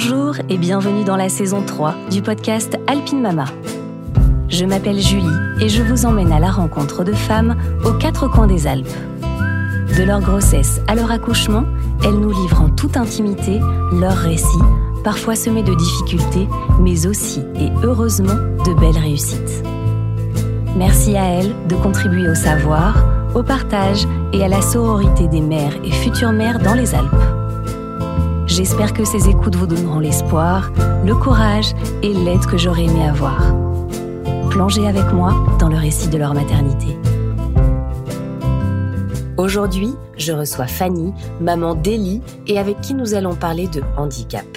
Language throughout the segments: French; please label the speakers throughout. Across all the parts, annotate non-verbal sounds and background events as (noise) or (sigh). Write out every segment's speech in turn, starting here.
Speaker 1: Bonjour et bienvenue dans la saison 3 du podcast Alpine Mama. Je m'appelle Julie et je vous emmène à la rencontre de femmes aux quatre coins des Alpes. De leur grossesse à leur accouchement, elles nous livrent en toute intimité leurs récits, parfois semés de difficultés, mais aussi et heureusement de belles réussites. Merci à elles de contribuer au savoir, au partage et à la sororité des mères et futures mères dans les Alpes. J'espère que ces écoutes vous donneront l'espoir, le courage et l'aide que j'aurais aimé avoir. Plongez avec moi dans le récit de leur maternité. Aujourd'hui, je reçois Fanny, maman d'Elie, et avec qui nous allons parler de handicap,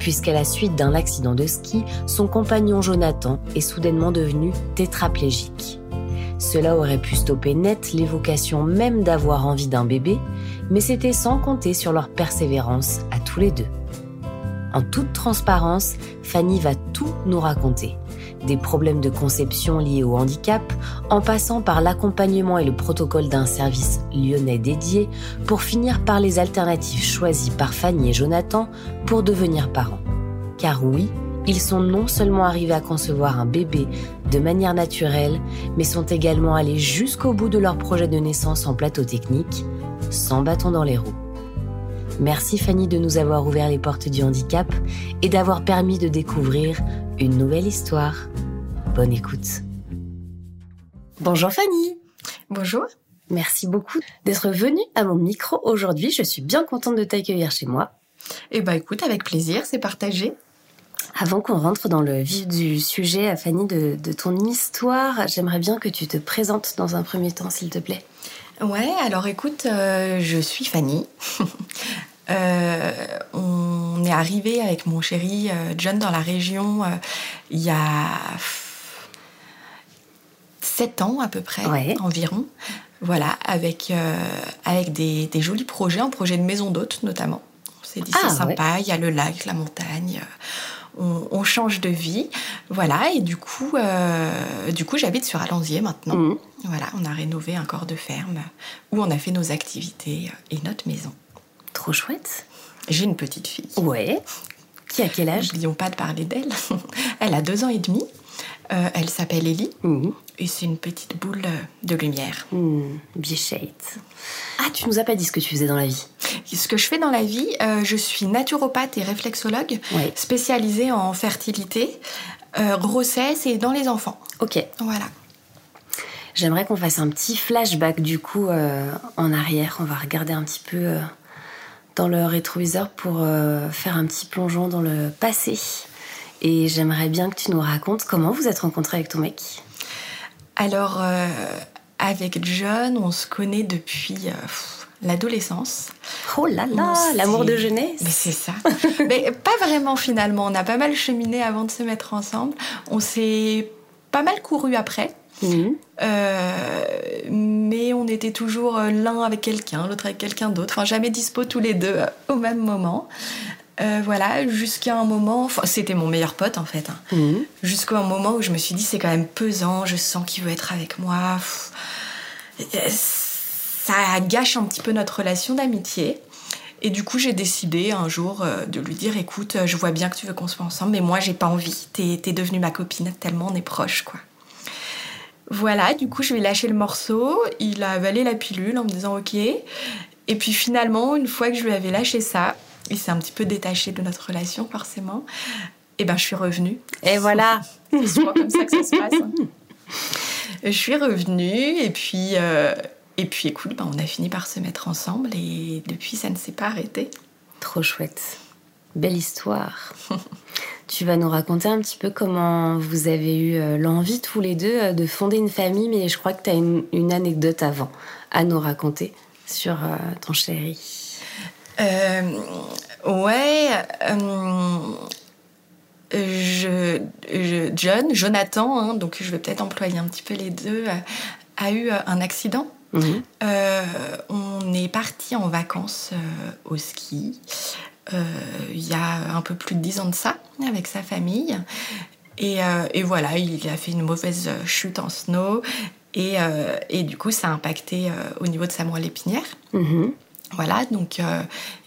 Speaker 1: puisqu'à la suite d'un accident de ski, son compagnon Jonathan est soudainement devenu tétraplégique. Cela aurait pu stopper net l'évocation même d'avoir envie d'un bébé, mais c'était sans compter sur leur persévérance les deux. En toute transparence, Fanny va tout nous raconter. Des problèmes de conception liés au handicap, en passant par l'accompagnement et le protocole d'un service lyonnais dédié, pour finir par les alternatives choisies par Fanny et Jonathan pour devenir parents. Car oui, ils sont non seulement arrivés à concevoir un bébé de manière naturelle, mais sont également allés jusqu'au bout de leur projet de naissance en plateau technique, sans bâton dans les roues. Merci Fanny de nous avoir ouvert les portes du handicap et d'avoir permis de découvrir une nouvelle histoire. Bonne écoute. Bonjour Fanny.
Speaker 2: Bonjour.
Speaker 1: Merci beaucoup d'être venue à mon micro aujourd'hui. Je suis bien contente de t'accueillir chez moi.
Speaker 2: Eh bien écoute, avec plaisir, c'est partagé.
Speaker 1: Avant qu'on rentre dans le vif du sujet, Fanny, de, ton histoire, j'aimerais bien que tu te présentes dans un premier temps, s'il te plaît.
Speaker 2: Ouais, alors écoute, euh, je suis Fanny. (laughs) Euh, on est arrivé avec mon chéri euh, John dans la région il y a 7 ans à peu près, environ. Voilà, avec, avec des, jolis projets, un projet de maison d'hôte notamment. C'est ah, sympa, il y a le lac, la montagne on, change de vie. Voilà, et du coup, euh, du coup j'habite sur Alanzier maintenant. Mhm. Voilà, on a rénové un corps de ferme où on a fait nos activités et notre maison.
Speaker 1: Trop chouette.
Speaker 2: J'ai une petite fille.
Speaker 1: Ouais. Qui a quel âge?
Speaker 2: N'oublions pas de parler d'elle. (laughs) Elle a deux ans et demi. Euh, elle s'appelle Ellie. Mhm. Et c'est une petite boule de lumière.
Speaker 1: Mmh, bichette. Ah, tu nous as pas dit ce que tu faisais dans la vie
Speaker 2: Ce que je fais dans la vie, euh, je suis naturopathe et réflexologue, spécialisée en fertilité, euh, grossesse et dans les enfants.
Speaker 1: Ok.
Speaker 2: Voilà.
Speaker 1: J'aimerais qu'on fasse un petit flashback du coup euh, en arrière. On va regarder un petit peu dans le rétroviseur pour faire un petit plongeon dans le passé. Et j'aimerais bien que tu nous racontes comment vous êtes rencontré avec ton mec.
Speaker 2: Alors, avec John, on se connaît depuis euh, l'adolescence.
Speaker 1: Oh là là, l'amour de jeunesse.
Speaker 2: Mais c'est ça. (laughs) Mais pas vraiment finalement. On a pas mal cheminé avant de se mettre ensemble. On s'est pas mal couru après. Mhm. Euh, mais on était toujours l'un avec quelqu'un, l'autre avec quelqu'un d'autre. Enfin, jamais dispo tous les deux au même moment. Euh, voilà, jusqu'à un moment, c'était mon meilleur pote en fait, hein. jusqu'à un moment où je me suis dit c'est quand même pesant, je sens qu'il veut être avec moi. Ça gâche un petit peu notre relation d'amitié. Et du coup, j'ai décidé un jour euh, de lui dire écoute, je vois bien que tu veux qu'on soit ensemble, mais moi j'ai pas envie. T'es es devenue ma copine tellement on est proches quoi. Voilà, du coup, je lui ai lâché le morceau. Il a avalé la pilule en me disant ok. Et puis finalement, une fois que je lui avais lâché ça, il s'est un petit peu détaché de notre relation, forcément. Et ben, je suis revenue.
Speaker 1: Et voilà. (laughs)
Speaker 2: C'est souvent comme ça que ça se passe. Je suis revenue et puis, euh, et puis écoute, ben, on a fini par se mettre ensemble et depuis, ça ne s'est pas arrêté.
Speaker 1: Trop chouette. Belle histoire. (laughs) tu vas nous raconter un petit peu comment vous avez eu euh, l'envie tous les deux euh, de fonder une famille, mais je crois que tu as une, anecdote avant à nous raconter sur ton chéri.
Speaker 2: Euh, ouais. Euh, je, John, Jonathan, hein, donc je vais peut-être employer un petit peu les deux, a eu un accident. Mhm. Euh, on est parti en vacances au ski il y a un peu plus de dix ans de ça avec sa famille. Et, et, voilà, il a fait une mauvaise chute en snow et, et du coup ça a impacté au niveau de sa moelle épinière. Mhm. Voilà, donc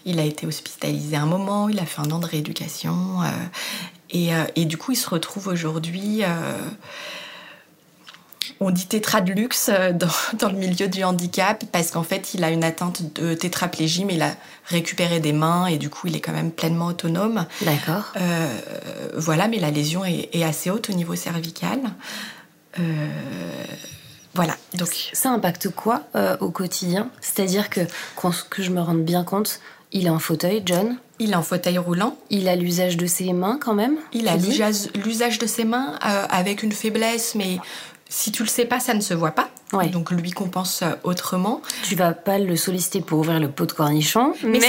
Speaker 2: il a été hospitalisé un moment, il a fait un an de rééducation. Et, et, du coup, il se retrouve aujourd'hui on dit tétra de luxe euh, (laughs) dans, le milieu du handicap parce qu'en fait, il a une atteinte de tétraplégie, mais il a récupéré des mains et du coup, il est quand même pleinement autonome.
Speaker 1: D'accord. Euh,
Speaker 2: voilà, mais la lésion est, assez haute au niveau cervical. Euh, voilà. Donc
Speaker 1: ça impacte quoi au quotidien? C'est-à-dire que que je me rende bien compte, il est en fauteuil, John?
Speaker 2: Il est en fauteuil roulant.
Speaker 1: Il a l'usage de ses mains quand même?
Speaker 2: Il a l'usage de ses mains avec une faiblesse, mais si tu le sais pas, ça ne se voit pas. Donc lui compense euh, autrement.
Speaker 1: Tu vas pas le solliciter pour ouvrir le pot de cornichon,
Speaker 2: mais,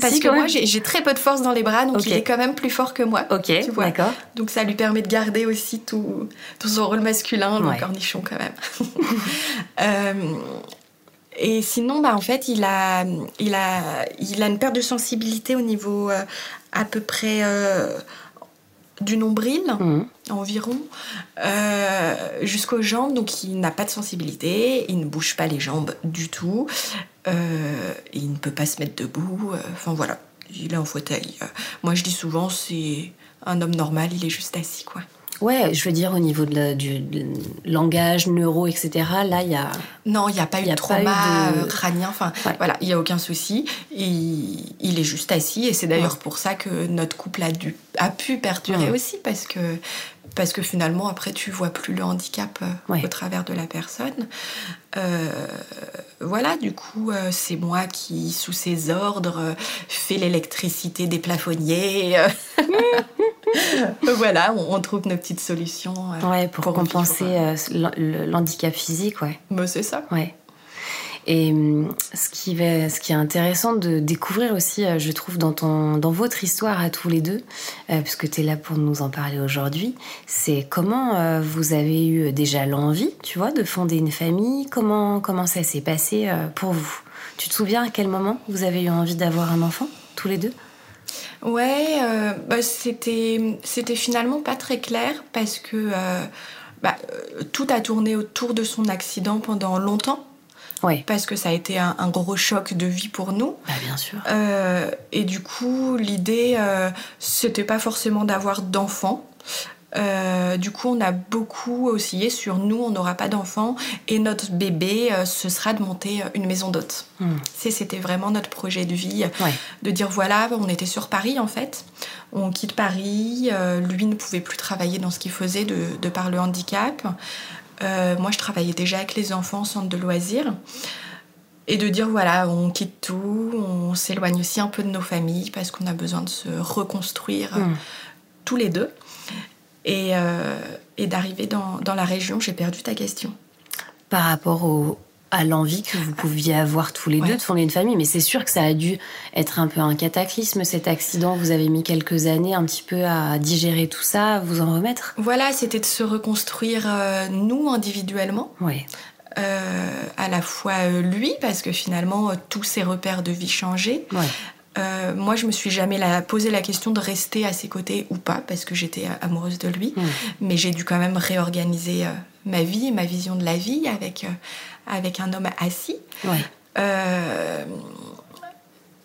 Speaker 2: parce que moi j'ai très peu de force dans les bras, donc il est quand même plus fort que moi.
Speaker 1: Ok, d'accord.
Speaker 2: Donc ça lui permet de garder aussi tout, son rôle masculin, le cornichon quand même. (laughs) Euh, et sinon, bah, en fait, il a, il, a, il a une perte de sensibilité au niveau euh, à peu près du nombril mmh. environ euh, jusqu'aux jambes, donc il n'a pas de sensibilité, il ne bouge pas les jambes du tout, euh, il ne peut pas se mettre debout, euh, enfin voilà, il est en fauteuil. Moi je dis souvent c'est un homme normal, il est juste assis quoi.
Speaker 1: Ouais, je veux dire au niveau de du langage, neuro, etc. Là, il y a
Speaker 2: non, il n'y a pas eu de trauma de... crânien. Enfin, voilà, il y a aucun souci. Il, il est juste assis et c'est d'ailleurs pour ça que notre couple a dû a pu perdurer aussi parce que parce que finalement après tu vois plus le handicap euh, au travers de la personne. Euh, voilà, du coup euh, c'est moi qui sous ses ordres fais l'électricité des plafonniers. (laughs) voilà, on, trouve nos petites solutions.
Speaker 1: ouais, pour, compenser l'handicap physique, ouais.
Speaker 2: Mais c'est ça.
Speaker 1: Ouais. Et hum, ce qui, va, ce qui est intéressant de découvrir aussi, euh, je trouve, dans, ton, dans votre histoire à tous les deux, euh, puisque tu es là pour nous en parler aujourd'hui, c'est comment euh, vous avez eu déjà l'envie, tu vois, de fonder une famille, comment, comment ça s'est passé pour vous? Tu te souviens à quel moment vous avez eu envie d'avoir un enfant, tous les deux?
Speaker 2: Ouais, bah, c'était, c'était finalement pas très clair parce que bah, tout a tourné autour de son accident pendant longtemps. Parce que ça a été un, gros choc de vie pour nous.
Speaker 1: Bah, bien sûr.
Speaker 2: Euh, et du coup, l'idée, euh, c'était pas forcément d'avoir d'enfants. Euh, du coup, on a beaucoup oscillé sur nous, on n'aura pas d'enfants et notre bébé, ce sera de monter une maison d'hôte. Hmm. C'était vraiment notre projet de vie, de dire voilà, on était sur Paris en fait, on quitte Paris, lui ne pouvait plus travailler dans ce qu'il faisait de, de, par le handicap. Euh, moi, je travaillais déjà avec les enfants en centre de loisirs. Et de dire, voilà, on quitte tout, on s'éloigne aussi un peu de nos familles parce qu'on a besoin de se reconstruire hmm. tous les deux. Et, euh, et d'arriver dans, dans, la région, j'ai perdu ta question.
Speaker 1: Par rapport au, à l'envie que vous pouviez avoir tous les deux de fonder une famille. Mais c'est sûr que ça a dû être un peu un cataclysme, cet accident. Vous avez mis quelques années un petit peu à digérer tout ça, à vous en remettre.
Speaker 2: Voilà, c'était de se reconstruire euh, nous individuellement.
Speaker 1: Oui.
Speaker 2: Euh, à la fois euh, lui, parce que finalement, tous ses repères de vie changeaient. Moi, je me suis jamais posé la question de rester à ses côtés ou pas, parce que j'étais amoureuse de lui. Mais j'ai dû quand même réorganiser ma vie, ma vision de la vie avec, avec un homme assis. Euh,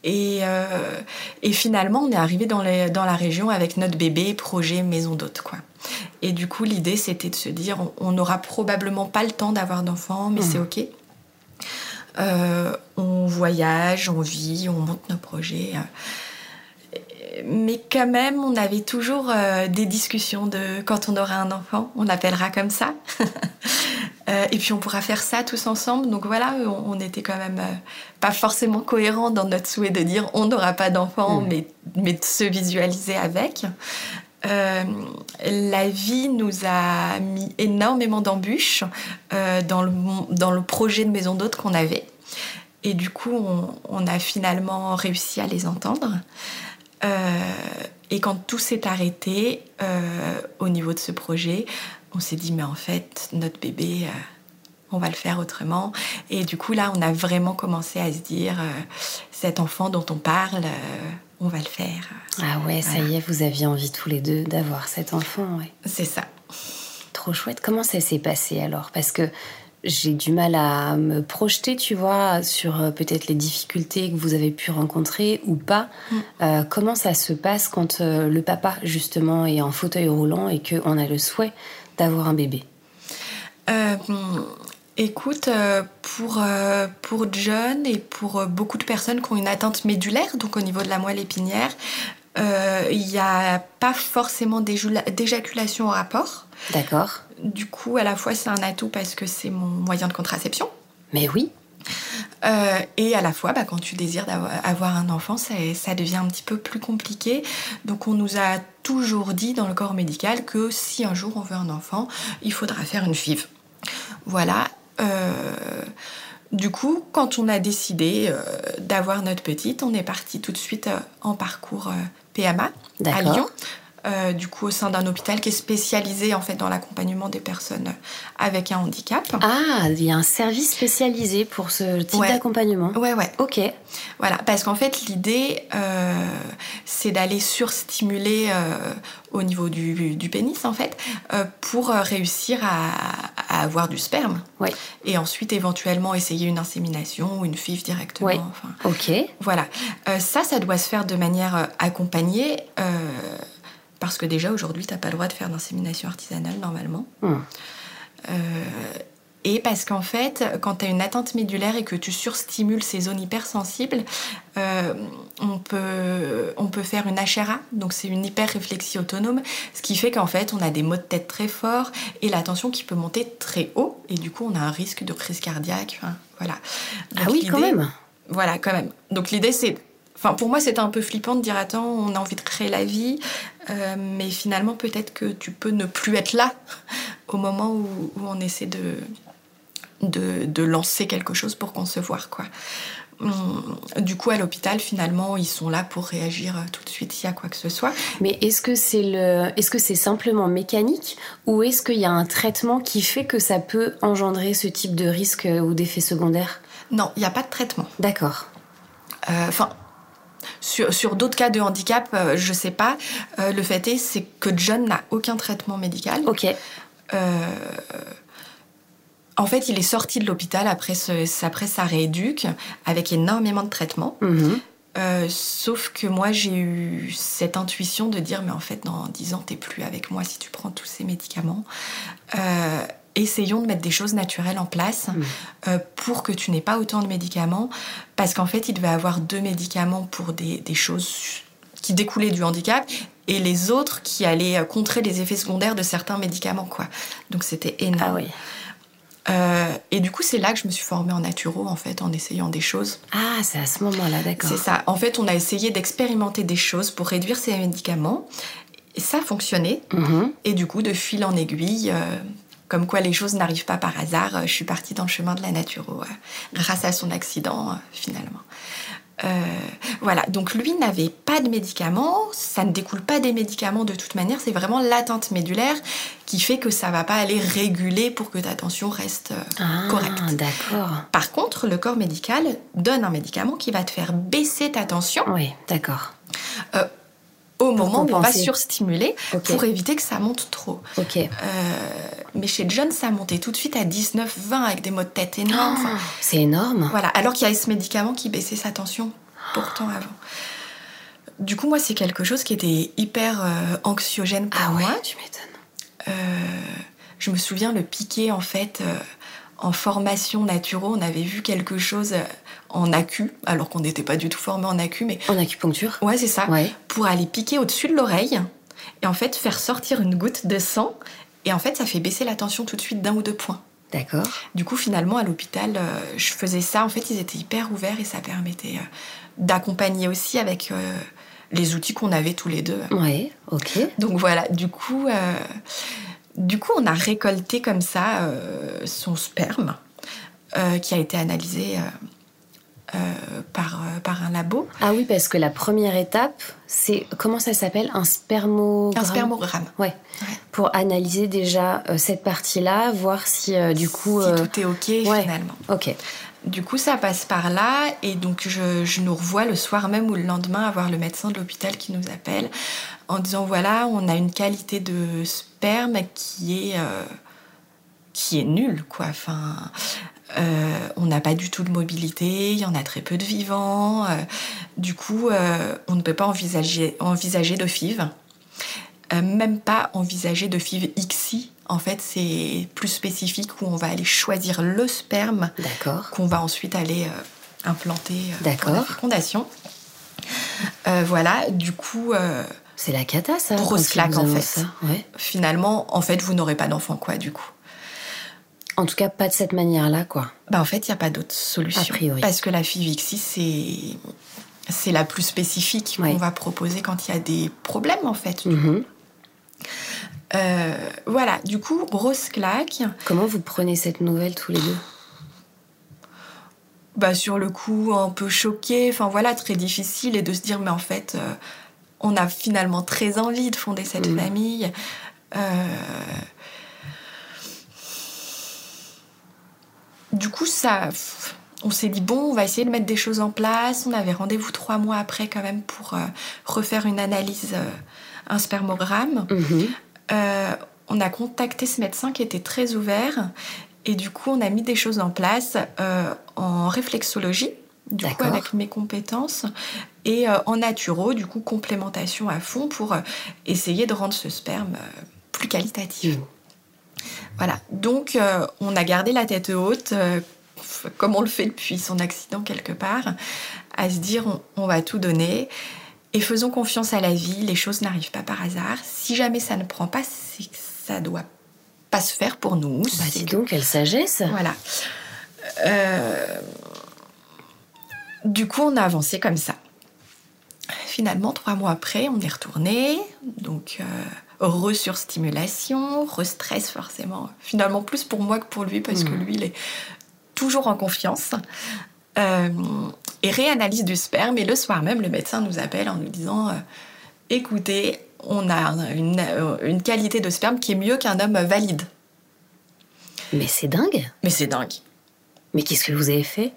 Speaker 2: et, euh, et, finalement, on est arrivé dans, dans, la région avec notre bébé, projet maison d'hôte, quoi. Et du coup, l'idée, c'était de se dire, on n'aura probablement pas le temps d'avoir d'enfants, mais c'est mmh. ok. Euh, on voyage, on vit, on monte nos projets. Mais quand même, on avait toujours des discussions de quand on aura un enfant, on appellera comme ça. (laughs) Euh, et puis on pourra faire ça tous ensemble. Donc voilà, on, était quand même euh, pas forcément cohérents dans notre souhait de dire on n'aura pas d'enfants, mm. mais, mais de se visualiser avec. Euh, la vie nous a mis énormément d'embûches dans, le, dans le projet de maison d'hôte qu'on avait. Et du coup, on, a finalement réussi à les entendre. et quand tout s'est arrêté au niveau de ce projet, on s'est dit, mais en fait, notre bébé, euh, on va le faire autrement. Et du coup, là, on a vraiment commencé à se dire, euh, cet enfant dont on parle, euh, on va le faire.
Speaker 1: Ah ouais, ça y est, vous aviez envie tous les deux d'avoir cet enfant, ouais.
Speaker 2: C'est ça.
Speaker 1: Trop chouette. Comment ça s'est passé alors? Parce que j'ai du mal à me projeter, tu vois, sur euh, peut-être les difficultés que vous avez pu rencontrer ou pas.
Speaker 2: Mm.
Speaker 1: Euh, comment ça se passe quand euh, le papa, justement, est en fauteuil roulant et qu'on a le souhait d'avoir un bébé?
Speaker 2: Euh, écoute, euh, pour, euh, pour John et pour euh, beaucoup de personnes qui ont une atteinte médulaire, donc au niveau de la moelle épinière, euh, il n'y a pas forcément d'éjaculation au rapport.
Speaker 1: D'accord
Speaker 2: Du coup, à la fois, c'est un atout parce que c'est mon moyen de contraception.
Speaker 1: Mais oui,
Speaker 2: Euh, et à la fois, bah, quand tu désires avoir un enfant, ça, ça devient un petit peu plus compliqué. Donc on nous a toujours dit dans le corps médical que si un jour on veut un enfant, il faudra faire une FIV. Voilà. Euh, du coup, quand on a décidé euh, d'avoir notre petite, on est parti tout de suite euh, en parcours PMA à. Lyon. Euh, du coup, au sein d'un hôpital qui est spécialisé en fait dans l'accompagnement des personnes avec un handicap.
Speaker 1: Ah, il y a un service spécialisé pour ce type
Speaker 2: Ouais.
Speaker 1: d'accompagnement.
Speaker 2: Ouais, ouais.
Speaker 1: Ok,
Speaker 2: Voilà, parce qu'en fait, l'idée, euh, c'est d'aller surstimuler euh, au niveau du, du pénis, en fait, pour réussir à, à avoir du sperme.
Speaker 1: Ouais.
Speaker 2: Et ensuite, éventuellement, essayer une insémination ou une FIV directement.
Speaker 1: Ouais.
Speaker 2: Enfin,
Speaker 1: ok.
Speaker 2: voilà. Ça, ça doit se faire de manière accompagnée. euh, parce que déjà, aujourd'hui, tu n'as pas le droit de faire d'insémination artisanale, normalement.
Speaker 1: Hmm.
Speaker 2: Euh, et parce qu'en fait, quand tu as une atteinte médulaire et que tu surstimules ces zones hypersensibles, euh, on, peut, on peut faire une HRA, donc c'est une hyperréflexie autonome, ce qui fait qu'en fait, on a des maux de tête très forts et la tension qui peut monter très haut, et du coup, on a un risque de crise cardiaque. Voilà.
Speaker 1: Ah oui, quand même.
Speaker 2: Voilà, quand même. Donc l'idée, c'est. Enfin, pour moi, c'était un peu flippant de dire attends, on a envie de créer la vie, euh, mais finalement, peut-être que tu peux ne plus être là (laughs) au moment où, où on essaie de, de, de lancer quelque chose pour concevoir, quoi. Hum, Du coup, à l'hôpital, finalement, ils sont là pour réagir tout de suite s'il y a quoi que ce soit.
Speaker 1: Mais est-ce que c'est le, est-ce que c'est simplement mécanique ou est-ce qu'il y a un traitement qui fait que ça peut engendrer ce type de risque ou d'effet secondaire?
Speaker 2: Non, il n'y a pas de traitement.
Speaker 1: D'accord.
Speaker 2: Euh, Enfin, sur, sur d'autres cas de handicap, euh, je sais pas. Euh, le fait est, c'est que John n'a aucun traitement médical.
Speaker 1: Ok.
Speaker 2: Euh, en fait, il est sorti de l'hôpital après, ce- après sa rééduque avec énormément de traitements.
Speaker 1: Mhm.
Speaker 2: Sauf que moi, j'ai eu cette intuition de dire, mais en fait, dans 10 ans, t'es plus avec moi si tu prends tous ces médicaments. Essayons de mettre des choses naturelles en place
Speaker 1: Mhm.
Speaker 2: euh, pour que tu n'aies pas autant de médicaments. Parce qu'en fait, il devait avoir deux médicaments pour des, des choses qui découlaient du handicap et les autres qui allaient euh, contrer les effets secondaires de certains médicaments. Quoi. Donc c'était énorme.
Speaker 1: Ah oui.
Speaker 2: Euh, et du coup, c'est là que je me suis formée en naturo, en fait, en essayant des choses.
Speaker 1: Ah, c'est à ce moment-là, d'accord.
Speaker 2: C'est ça. En fait, on a essayé d'expérimenter des choses pour réduire ces médicaments. Et ça a fonctionné.
Speaker 1: Mhm.
Speaker 2: Et du coup, de fil en aiguille, euh, comme quoi les choses n'arrivent pas par hasard, euh, je suis partie dans le chemin de la naturo, euh, grâce à son accident, euh, finalement. Euh, voilà, donc lui n'avait pas de médicaments, ça ne découle pas des médicaments de toute manière, c'est vraiment l'atteinte médulaire qui fait que ça va pas aller réguler pour que ta tension reste
Speaker 1: Ah,
Speaker 2: correcte.
Speaker 1: d'accord.
Speaker 2: Par contre, le corps médical donne un médicament qui va te faire baisser ta tension
Speaker 1: Oui, d'accord.
Speaker 2: Au moment où on va
Speaker 1: compenser.
Speaker 2: surstimuler pour éviter que ça monte trop.
Speaker 1: Ok.
Speaker 2: Euh, mais chez John, ça montait tout de suite à 19-20 avec des maux de tête énormes.
Speaker 1: Ah, c'est énorme.
Speaker 2: voilà, alors qu'il y avait ce médicament qui baissait sa tension pourtant avant. Du coup, moi, c'est quelque chose qui était hyper euh, anxiogène pour
Speaker 1: Ah ouais, tu m'étonnes.
Speaker 2: Euh, je me souviens le piquer en fait en formation naturo. On avait vu quelque chose en acu, alors qu'on n'était pas du tout formé en acu, mais
Speaker 1: En acupuncture
Speaker 2: ouais, c'est ça.
Speaker 1: Ouais.
Speaker 2: Pour aller piquer au-dessus de l'oreille et en fait faire sortir une goutte de sang. Et en fait, ça fait baisser la tension tout de suite d'un ou deux points.
Speaker 1: D'accord.
Speaker 2: Du coup, finalement, à l'hôpital, euh, je faisais ça. En fait, ils étaient hyper ouverts et ça permettait euh, d'accompagner aussi avec euh, les outils qu'on avait tous les deux.
Speaker 1: Ouais, ok.
Speaker 2: Donc voilà, du coup, du coup, on a récolté comme ça son sperme qui a été analysé euh, par, euh, par un labo.
Speaker 1: Ah oui, parce que la première étape, c'est comment ça s'appelle? Un spermogramme.
Speaker 2: Un spermogramme.
Speaker 1: Ouais.
Speaker 2: Ouais.
Speaker 1: Pour analyser déjà euh, cette partie-là, voir si du coup.
Speaker 2: si tout est OK
Speaker 1: ouais.
Speaker 2: finalement.
Speaker 1: Ok.
Speaker 2: Du coup, ça passe par là et donc je, je nous revois le soir même ou le lendemain avoir le médecin de l'hôpital qui nous appelle en disant voilà, on a une qualité de sperme qui est qui est nul, quoi. Enfin, euh, on n'a pas du tout de mobilité, il y en a très peu de vivants. Euh, du coup, euh, on ne peut pas envisager, envisager de FIV. même pas envisager de FIV XI. En fait, c'est plus spécifique où on va aller choisir le sperme qu'on va ensuite aller implanter pour la fécondation. voilà, du coup.
Speaker 1: c'est la cata, ça.
Speaker 2: Grosse claque, en fait. Finalement, en fait, vous n'aurez pas d'enfant, quoi, du coup.
Speaker 1: En tout cas, pas de cette manière-là, quoi.
Speaker 2: Bah, en fait, il n'y a pas d'autre solution. A priori. Parce que la FIVXI, c'est c'est la plus spécifique qu'on va proposer quand il y a des problèmes, en fait. Mhm. Euh, voilà, du coup, grosse claque.
Speaker 1: Comment vous prenez cette nouvelle tous les deux?
Speaker 2: Bah, Sur le coup, un peu choqué, enfin voilà, très difficile, et de se dire, mais en fait, euh, on a finalement très envie de fonder cette mhm. famille. Euh, du coup, ça, on s'est dit bon, on va essayer de mettre des choses en place. On avait rendez-vous trois mois après quand même pour euh, refaire une analyse, euh, un spermogramme. Mhm. Euh, on a contacté ce médecin qui était très ouvert et du coup, on a mis des choses en place en réflexologie. Du coup, avec mes compétences et en naturo, du coup, complémentation à fond pour essayer de rendre ce sperme plus qualitatif. Mhm. Voilà, donc euh, on a gardé la tête haute, euh, comme on le fait depuis son accident quelque part, à se dire on, va tout donner et faisons confiance à la vie, les choses n'arrivent pas par hasard. Si jamais ça ne prend pas, c'est que ça doit pas se faire pour nous.
Speaker 1: Bah dis donc, quelle sagesse
Speaker 2: Voilà. Euh, du coup, on a avancé comme ça. Finalement, trois mois après, on est retourné. Donc, re-surstimulation, re-stress forcément. Finalement plus pour moi que pour lui parce que hmm. lui il est toujours en confiance. Euh, et réanalyse du sperme et le soir même le médecin nous appelle en nous disant euh, écoutez on a une, euh, une, qualité de sperme qui est mieux qu'un homme valide.
Speaker 1: Mais c'est dingue.
Speaker 2: Mais c'est dingue.
Speaker 1: Mais qu'est-ce que vous avez fait?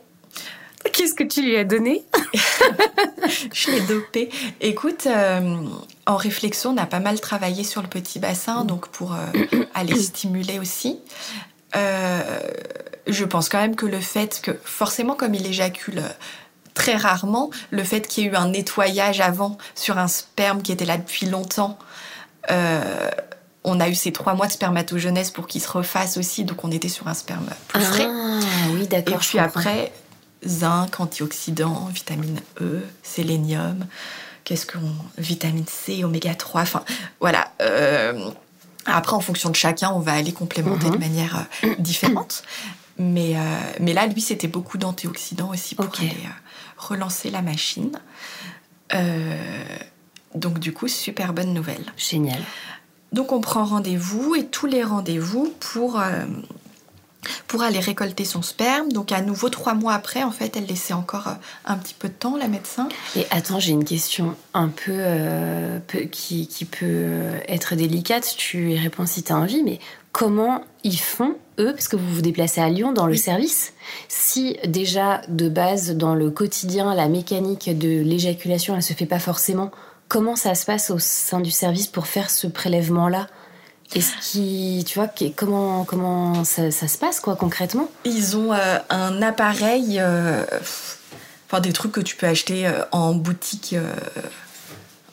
Speaker 2: Qu'est-ce que tu lui as donné? (laughs) Je l'ai dopé. Écoute, euh, en réflexion, on a pas mal travaillé sur le petit bassin, donc pour euh, (coughs) aller stimuler aussi. Euh, je pense quand même que le fait que, forcément, comme il éjacule très rarement, le fait qu'il y ait eu un nettoyage avant sur un sperme qui était là depuis longtemps, on a eu ces trois mois de spermatogenèse pour qu'il se refasse aussi, donc on était sur un sperme plus frais.
Speaker 1: Ah, oui, d'accord.
Speaker 2: Et puis après, zinc, antioxydants, vitamine E, sélénium, qu'est-ce qu'on. vitamine C, oméga 3, enfin voilà. Euh, après, en fonction de chacun, on va aller complémenter de mhm. manière euh, différente. Mais, euh, mais là, lui, c'était beaucoup d'antioxydants aussi pour aller relancer la machine. donc, du coup, super bonne nouvelle.
Speaker 1: Génial.
Speaker 2: Donc, on prend rendez-vous et tous les rendez-vous pour pour aller récolter son sperme. Donc à nouveau, trois mois après, en fait, elle laissait encore euh, un petit peu de temps, la médecin.
Speaker 1: Et attends, j'ai une question un peu, euh, qui, peut être délicate. Tu y réponds si tu as envie, mais comment ils font, eux, parce que vous vous déplacez à Lyon dans le service, si déjà de base, dans le quotidien, la mécanique de l'éjaculation, elle se fait pas forcément, comment ça se passe au sein du service pour faire ce prélèvement-là? Est-ce qui, tu vois, comment comment ça, se passe quoi concrètement?
Speaker 2: Ils ont euh, un appareil, euh, enfin des trucs que tu peux acheter euh, en boutique,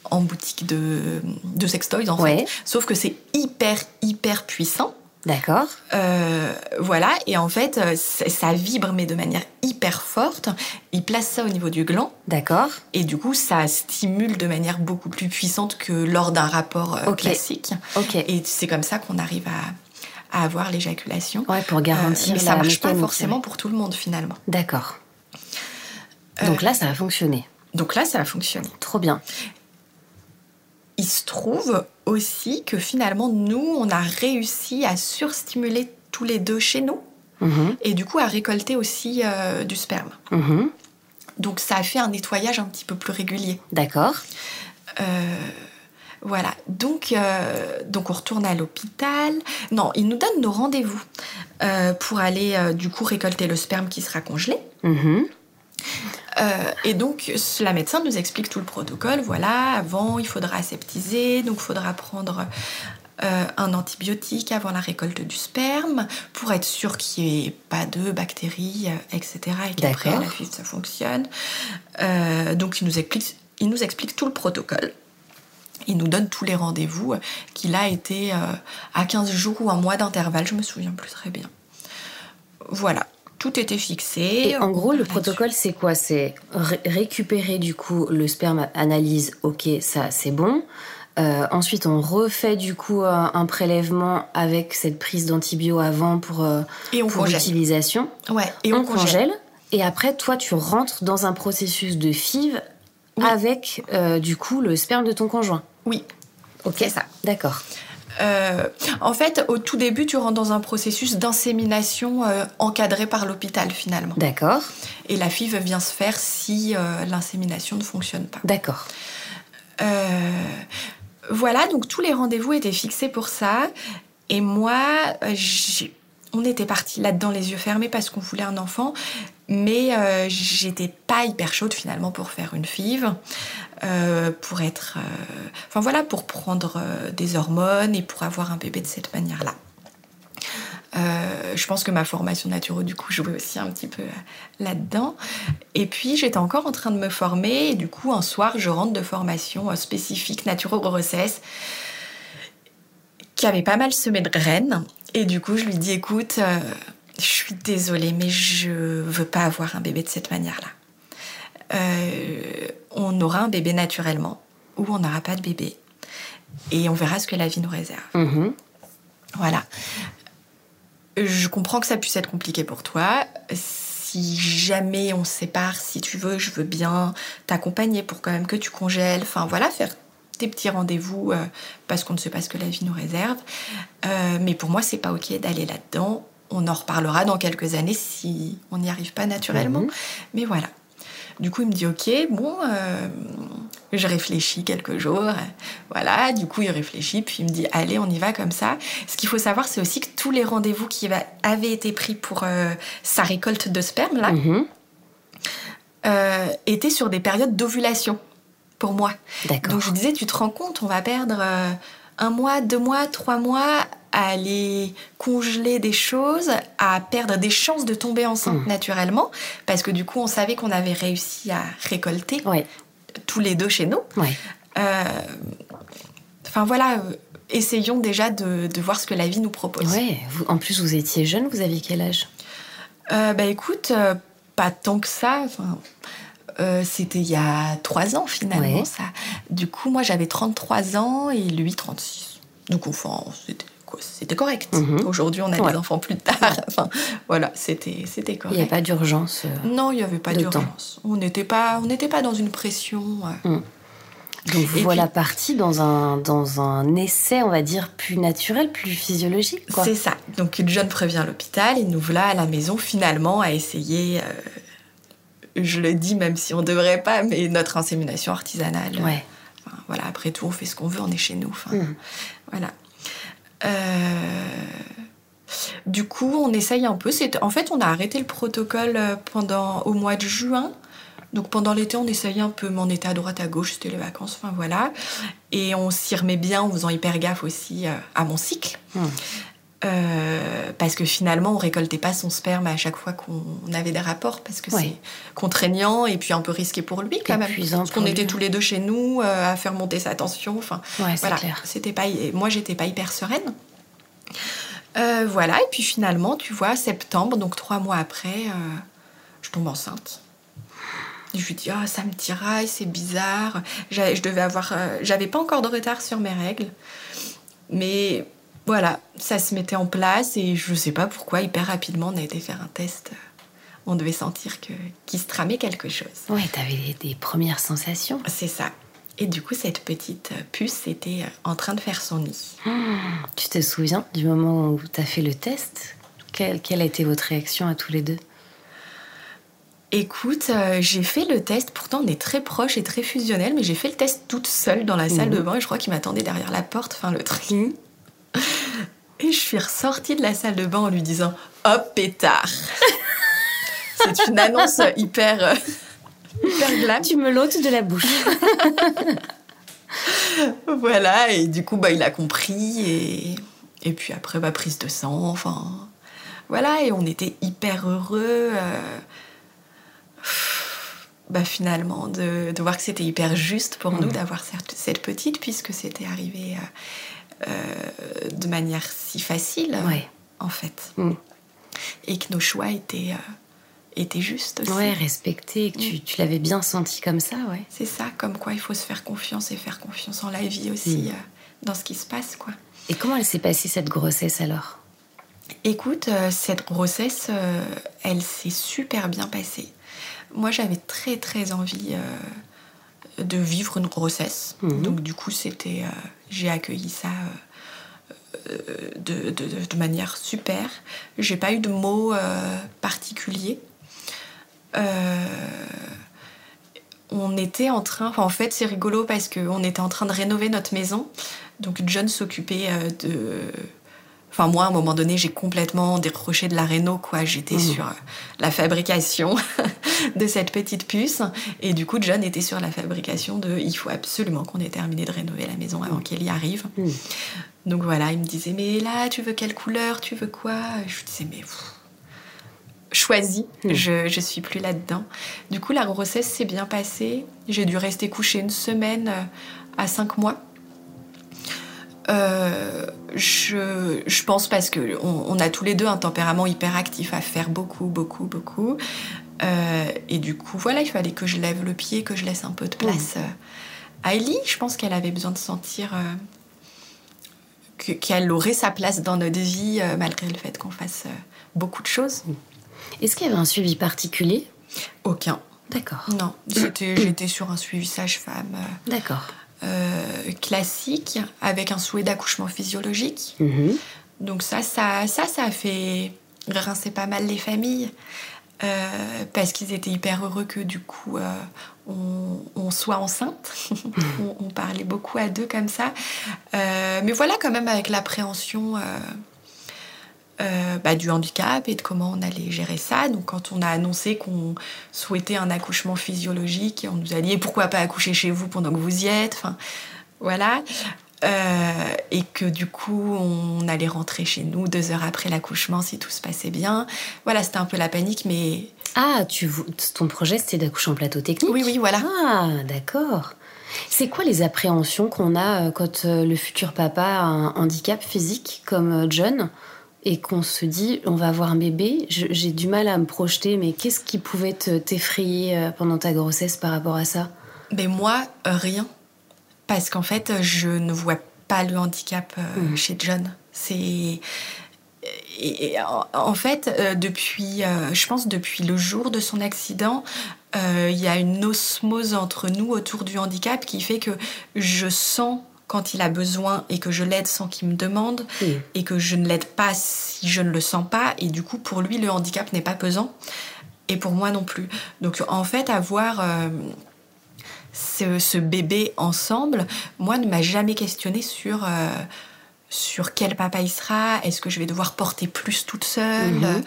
Speaker 2: en boutique de de sextoys en fait. Sauf que c'est hyper hyper puissant.
Speaker 1: D'accord.
Speaker 2: Euh, voilà, et en fait, euh, ça vibre, mais de manière hyper forte. Il place ça au niveau du gland.
Speaker 1: D'accord.
Speaker 2: Et du coup, ça stimule de manière beaucoup plus puissante que lors d'un rapport euh, classique.
Speaker 1: Ok.
Speaker 2: Et c'est comme ça qu'on arrive à, à avoir l'éjaculation.
Speaker 1: Ouais, pour garantir.
Speaker 2: mais ça marche pas forcément pour tout le monde finalement.
Speaker 1: D'accord. Donc là, ça a fonctionné.
Speaker 2: Donc là, ça a fonctionné.
Speaker 1: Trop bien
Speaker 2: il se trouve aussi que finalement, nous, on a réussi à surstimuler tous les deux chez nous mhm. et du coup à récolter aussi euh, du sperme. Mhm. Donc ça a fait un nettoyage un petit peu plus régulier.
Speaker 1: D'accord.
Speaker 2: Euh, voilà, donc, euh, donc on retourne à l'hôpital. Non, ils nous donnent nos rendez-vous pour aller du coup récolter le sperme qui sera congelé. Mhm. Euh, et donc, la médecin nous explique tout le protocole. Voilà, avant, il faudra aseptiser, donc il faudra prendre euh, un antibiotique avant la récolte du sperme pour être sûr qu'il n'y ait pas de bactéries, euh, etc. Et qu'après la FIV ça fonctionne. Donc il nous, explique, il nous explique tout le protocole. Il nous donne tous les rendez-vous qu'il a été à 15 jours ou un mois d'intervalle, je me souviens plus très bien. Voilà, tout était fixé.
Speaker 1: Et en gros, le protocole, c'est quoi? C'est récupérer du coup le sperme, analyse, ok, ça c'est bon. Euh, ensuite, on refait du coup un, prélèvement avec cette prise d'antibio avant pour, euh, pour l'utilisation.
Speaker 2: Ouais, et on, congèle.
Speaker 1: Et après, toi, tu rentres dans un processus de FIV avec euh, du coup le sperme de ton conjoint.
Speaker 2: Oui.
Speaker 1: Ok. Ça. D'accord.
Speaker 2: En fait, au tout début, tu rentres dans un processus d'insémination encadré par l'hôpital finalement.
Speaker 1: D'accord.
Speaker 2: Et la FIV vient se faire si l'insémination ne fonctionne pas.
Speaker 1: D'accord.
Speaker 2: Voilà, donc tous les rendez-vous étaient fixés pour ça. Et moi, euh, on était parti là-dedans les yeux fermés parce qu'on voulait un enfant, mais euh, j'étais pas hyper chaude finalement pour faire une FIV, euh, pour être, enfin voilà, pour prendre des hormones et pour avoir un bébé de cette manière-là. Euh, je pense que ma formation naturo, du coup, jouait aussi un petit peu euh, là-dedans. Et puis, j'étais encore en train de me former. Et du coup, un soir, je rentre de formation euh, spécifique naturo-grossesse qui avait pas mal semé de graines. Et du coup, je lui dis, écoute, je suis désolée, mais je veux pas avoir un bébé de cette manière-là. On aura un bébé naturellement ou on n'aura pas de bébé. Et on verra ce que la vie nous réserve.
Speaker 1: Mm-hmm.
Speaker 2: Voilà. Je comprends que ça puisse être compliqué pour toi. Si jamais on se sépare, si tu veux, je veux bien t'accompagner pour quand même que tu congèles. Enfin voilà, faire tes petits rendez-vous euh, parce qu'on ne sait pas ce que la vie nous réserve. Euh, mais pour moi, c'est pas ok d'aller là-dedans. On en reparlera dans quelques années si on n'y arrive pas naturellement. Mhm. Mais voilà. Du coup, il me dit ok, bon, euh, je réfléchis quelques jours. Voilà, du coup, il réfléchit, puis il me dit allez, on y va comme ça. Ce qu'il faut savoir, c'est aussi que tous les rendez-vous qui avaient été pris pour euh, sa récolte de sperme, là,
Speaker 1: mhm.
Speaker 2: euh, étaient sur des périodes d'ovulation pour moi. Donc je disais, tu te rends compte, on va perdre un mois, deux mois, trois mois à aller congeler des choses, à perdre des chances de tomber enceinte mmh. naturellement, parce que du coup, on savait qu'on avait réussi à récolter tous les deux chez nous. Euh, enfin voilà, euh, essayons déjà de, voir ce que la vie nous propose.
Speaker 1: Ouais. en plus, vous étiez jeune, vous aviez quel âge?
Speaker 2: Euh, Bah écoute, pas tant que ça. C'était il y a trois ans finalement, ça. Du coup, moi j'avais 33 ans et lui 36. Donc, enfin, c'était c'était correct. Mhm. Aujourd'hui, on a des enfants plus tard. (laughs) enfin, voilà, c'était c'était correct.
Speaker 1: Il n'y a pas d'urgence.
Speaker 2: Euh, non, il n'y avait pas d'urgence. On n'était pas on n'était pas dans une pression.
Speaker 1: Mm. Donc vous voilà parti dans un dans un essai, on va dire plus naturel, plus physiologique.
Speaker 2: C'est ça. Donc une jeune prévient l'hôpital et nous voilà à la maison finalement à essayer. Euh, je le dis même si on ne devrait pas, mais notre insémination artisanale.
Speaker 1: Ouais.
Speaker 2: voilà, après tout, on fait ce qu'on veut, on est chez nous. Enfin, mm. Voilà. Euh, du coup, on essaye un peu. En fait, on a arrêté le protocole euh, pendant au mois de juin. Donc pendant l'été, on essayait un peu, mais on était à droite, à gauche, c'était les vacances, enfin voilà. Et on s'y remet bien en faisant hyper gaffe aussi euh, à mon cycle.
Speaker 1: Hmm.
Speaker 2: parce que finalement, on récoltait pas son sperme à chaque fois qu'on avait des rapports, parce que c'est contraignant et puis un peu risqué pour lui quand même. Parce qu'on était tous les deux chez nous à faire monter sa tension. Enfin, voilà. C'était pas, moi, j'étais pas hyper sereine. Euh, voilà, et puis finalement, tu vois, septembre, donc trois mois après, euh, je tombe enceinte. je lui dis, ah, ça me tiraille, c'est bizarre. Je devais avoir. Euh, j'avais pas encore de retard sur mes règles. Mais voilà, ça se mettait en place et je sais pas pourquoi, hyper rapidement, on a été faire un test. On devait sentir que qu'il se tramait quelque chose.
Speaker 1: Ouais, t'avais des premières sensations.
Speaker 2: C'est ça. Et du coup, cette petite puce était euh, en train de faire son nid. (gasps)
Speaker 1: tu te souviens du moment où tu as fait le test? Quelle, a été votre réaction à tous les deux?
Speaker 2: Écoute, euh, j'ai fait le test, pourtant on est très proches et très fusionnels, mais j'ai fait le test toute seule dans la salle de mhm. bain et je crois qu'il m'attendait derrière la porte, enfin le truc. Et je suis ressortie de la salle de bain en lui disant Hop, pétard C'est une annonce hyper. euh,
Speaker 1: tu me l'ôtes de la bouche. (laughs)
Speaker 2: voilà, et du coup, bah, il a compris. Et, et puis après, bah, prise de sang, enfin. Voilà, et on était hyper heureux. euh, bah, finalement, de, de voir que c'était hyper juste pour nous
Speaker 1: Mhm.
Speaker 2: d'avoir cette, cette petite, puisque c'était arrivé euh, de manière si facile,
Speaker 1: Ouais.
Speaker 2: en fait.
Speaker 1: Mhm.
Speaker 2: Et que nos choix étaient, euh, étaient justes aussi.
Speaker 1: Ouais, respecté, que tu, tu l'avais bien senti comme ça, ouais.
Speaker 2: C'est ça, comme quoi il faut se faire confiance et faire confiance en la vie aussi,
Speaker 1: Mhm.
Speaker 2: euh, dans ce qui se passe, quoi.
Speaker 1: Et comment elle s'est passée cette grossesse alors?
Speaker 2: Écoute, euh, cette grossesse, euh, elle s'est super bien passée. Moi, j'avais très très envie euh, de vivre une grossesse. Donc du coup, c'était, euh, j'ai accueilli ça euh, euh, de, de- de manière super. J'ai pas eu de mots euh, particuliers. Euh, on était en train, enfin, en fait, c'est rigolo parce qu'on était en train de rénover notre maison. Donc John s'occupait de Enfin, moi, à un moment donné, j'ai complètement décroché de la réno, quoi. J'étais
Speaker 1: Mhm.
Speaker 2: sur la fabrication (laughs) (laughs) de cette petite puce. Et du coup, John était sur la fabrication de il faut absolument qu'on ait terminé de rénover la maison avant qu'elle y arrive.
Speaker 1: Mhm.
Speaker 2: Donc voilà, il me disait Mais là, tu veux quelle couleur Tu veux quoi? Je lui disais Mais pff, choisis,
Speaker 1: Mhm.
Speaker 2: je, je suis plus là-dedans. Du coup, la grossesse s'est bien passée. J'ai dû rester couchée une semaine euh, à cinq mois. Euh, je, je pense parce que on, on a tous les deux un tempérament hyper actif à faire beaucoup, beaucoup, beaucoup. Euh, et du coup, voilà, il fallait que je lève le pied, que je laisse un peu de place euh, à Ellie. Je pense qu'elle avait besoin de sentir euh, que- qu'elle aurait sa place dans notre vie, malgré le fait qu'on fasse beaucoup de choses.
Speaker 1: Est-ce qu'il y avait un suivi particulier?
Speaker 2: Aucun.
Speaker 1: D'accord.
Speaker 2: Non, (clears throat) j'étais sur un suivi sage-femme
Speaker 1: D'accord.
Speaker 2: euh, classique, avec un souhait d'accouchement physiologique.
Speaker 1: Mhm.
Speaker 2: Donc ça, ça, ça, ça a fait grincer pas mal les familles. Euh, parce qu'ils étaient hyper heureux que du coup euh, on, on soit enceinte. (laughs) on, on parlait beaucoup à deux comme ça. Euh, mais voilà quand même avec l'appréhension bah, du handicap et de comment on allait gérer ça. Donc quand on a annoncé qu'on souhaitait un accouchement physiologique, on nous a dit pourquoi pas accoucher chez vous pendant que vous y êtes? Enfin, voilà. Euh, et que du coup on allait rentrer chez nous deux heures après l'accouchement si tout se passait bien. Voilà, c'était un peu la panique, mais
Speaker 1: Ah, tu, ton projet c'était d'accoucher en plateau technique?
Speaker 2: Oui, oui, voilà.
Speaker 1: Ah, d'accord. C'est quoi les appréhensions qu'on a euh, quand euh, le futur papa a un handicap physique comme John et qu'on se dit on va avoir un bébé? J'ai du mal à me projeter, mais qu'est-ce qui pouvait te- t'effrayer pendant ta grossesse par rapport à ça?
Speaker 2: Mais moi, rien. Parce qu'en fait, je ne vois pas le handicap euh,
Speaker 1: Mhm.
Speaker 2: chez John. C'est. Et, en, fait, euh, depuis, euh, je pense depuis le jour de son accident, il y a une osmose entre nous autour du handicap qui fait que je sens quand il a besoin et que je l'aide sans qu'il me demande
Speaker 1: Mhm.
Speaker 2: et que je ne l'aide pas si je ne le sens pas. Et du coup, pour lui, le handicap n'est pas pesant et pour moi non plus. Donc en fait, avoir ce, ce bébé ensemble, moi, ne m'a jamais questionné sur, euh, sur quel papa il sera, est-ce que je vais devoir porter plus toute seule.
Speaker 1: Mhm.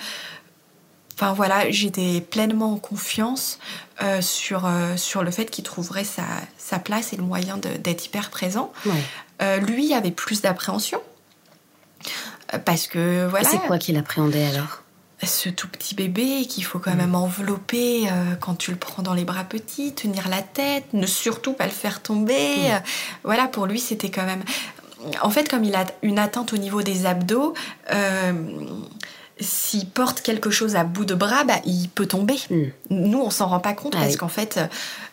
Speaker 2: Enfin voilà, j'étais pleinement en confiance euh, sur, euh, sur le fait qu'il trouverait sa, sa place et le moyen d'être hyper présent.
Speaker 1: Ouais.
Speaker 2: Euh, lui avait plus d'appréhension. Parce que voilà,
Speaker 1: C'est quoi qu'il appréhendait alors?
Speaker 2: Ce tout petit bébé qu'il faut quand même envelopper euh, quand tu le prends dans les bras petits, tenir la tête, ne surtout pas le faire tomber.
Speaker 1: Mm.
Speaker 2: Voilà, pour lui, c'était quand même. En fait, comme il a une atteinte au niveau des abdos, euh, s'il porte quelque chose à bout de bras, bah, il peut tomber.
Speaker 1: Mm.
Speaker 2: Nous, on s'en rend pas compte
Speaker 1: Ah
Speaker 2: parce
Speaker 1: oui.
Speaker 2: qu'en fait,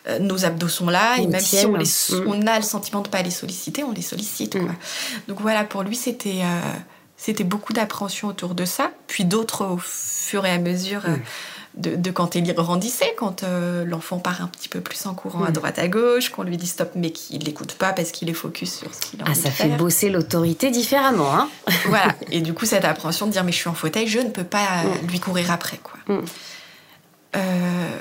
Speaker 2: euh, nos abdos sont là et même si on, les,
Speaker 1: Mm.
Speaker 2: on a le sentiment de pas les solliciter, on les sollicite.
Speaker 1: Mm.
Speaker 2: Quoi. Donc voilà, pour lui, c'était euh, c'était beaucoup d'appréhension autour de ça, puis d'autres au fur et à mesure euh,
Speaker 1: Mm.
Speaker 2: de, de quand il grandissait, quand euh, l'enfant part un petit peu plus en courant à
Speaker 1: Mm.
Speaker 2: droite à gauche, qu'on lui dit stop, mais qu'il l'écoute pas parce qu'il est focus sur ce qu'il a
Speaker 1: Ah,
Speaker 2: envie
Speaker 1: ça
Speaker 2: de
Speaker 1: fait
Speaker 2: faire.
Speaker 1: bosser l'autorité différemment, hein (laughs)
Speaker 2: Voilà. Et du coup, cette appréhension de dire mais je suis en fauteuil, je ne peux pas euh,
Speaker 1: Mm.
Speaker 2: lui courir après, quoi. Euh,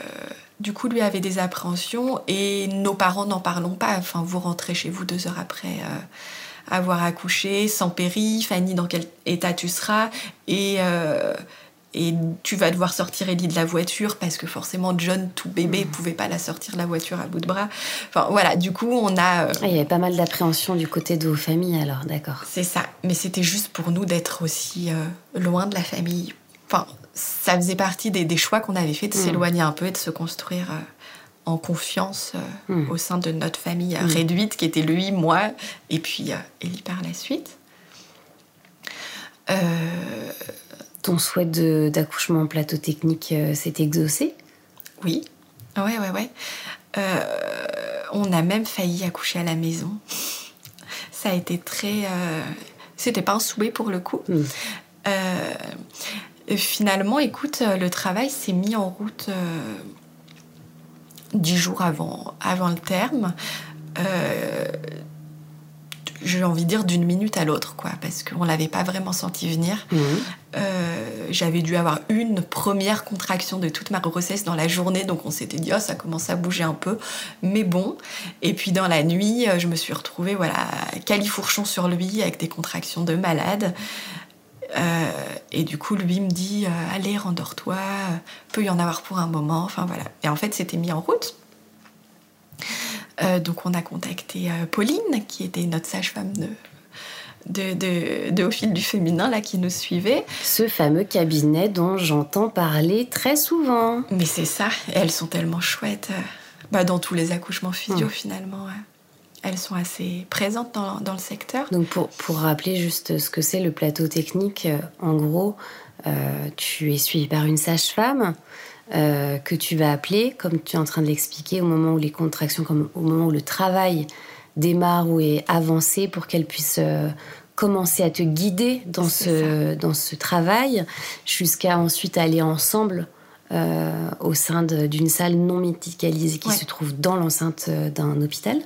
Speaker 2: du coup, lui avait des appréhensions et nos parents n'en parlons pas. Enfin, vous rentrez chez vous deux heures après euh, avoir accouché, sans péri, Fanny, dans quel état tu seras Et, euh, et tu vas devoir sortir Ellie de la voiture parce que forcément John, tout bébé, mmh. pouvait pas la sortir de la voiture à bout de bras. Enfin voilà, du coup on a.
Speaker 1: Euh, ah, il y avait pas mal d'appréhension du côté de vos familles alors, d'accord.
Speaker 2: C'est ça, mais c'était juste pour nous d'être aussi euh, loin de la famille. Enfin, ça faisait partie des, choix qu'on avait fait de mmh. s'éloigner un peu et de se construire. Euh, en confiance mmh. au sein de notre famille réduite, qui était lui, moi, et puis Ellie par la suite.
Speaker 1: Euh, ton souhait d'accouchement en plateau technique euh, s'est exaucé?
Speaker 2: Oui. Ouais, ouais, ouais. Euh, on a même failli accoucher à la maison. Ça a été très. Euh, c'était pas un souhait pour le coup. Hmm. finalement, écoute, le travail s'est mis en route dix jours avant, avant le terme j'ai envie de dire d'une minute à l'autre, quoi, parce qu'on l'avait pas vraiment senti venir. Mhm. Euh, j'avais dû avoir une première contraction de toute ma grossesse dans la journée, donc on s'était dit, oh, ça commence à bouger un peu, mais bon. Et puis dans la nuit, euh, je me suis retrouvée, voilà, califourchon sur lui, avec des contractions de malade. Euh, et du coup, lui me dit, allez, rendors-toi, peut y en avoir pour un moment, enfin voilà. Et en fait, c'était mis en route. Euh, donc on a contacté euh, Pauline, qui était notre sage-femme de, de, Au fil du féminin, là, qui nous suivait.
Speaker 1: Ce fameux cabinet dont j'entends parler très souvent.
Speaker 2: Mais c'est ça, elles sont tellement chouettes. Euh, bah, dans tous les accouchements physio, hmm. finalement. Elles sont assez présentes dans, le secteur.
Speaker 1: Donc pour, pour, rappeler juste ce que c'est le plateau technique, en gros, tu es suivi par une sage-femme euh, que tu vas appeler, comme tu es en train de l'expliquer, au moment où les contractions, comme au moment où le travail démarre ou est avancé pour qu'elle puisse euh, commencer à te guider dans ce, dans ce travail, jusqu'à ensuite aller ensemble euh, au sein d'une salle non médicalisée qui se trouve dans l'enceinte d'un hôpital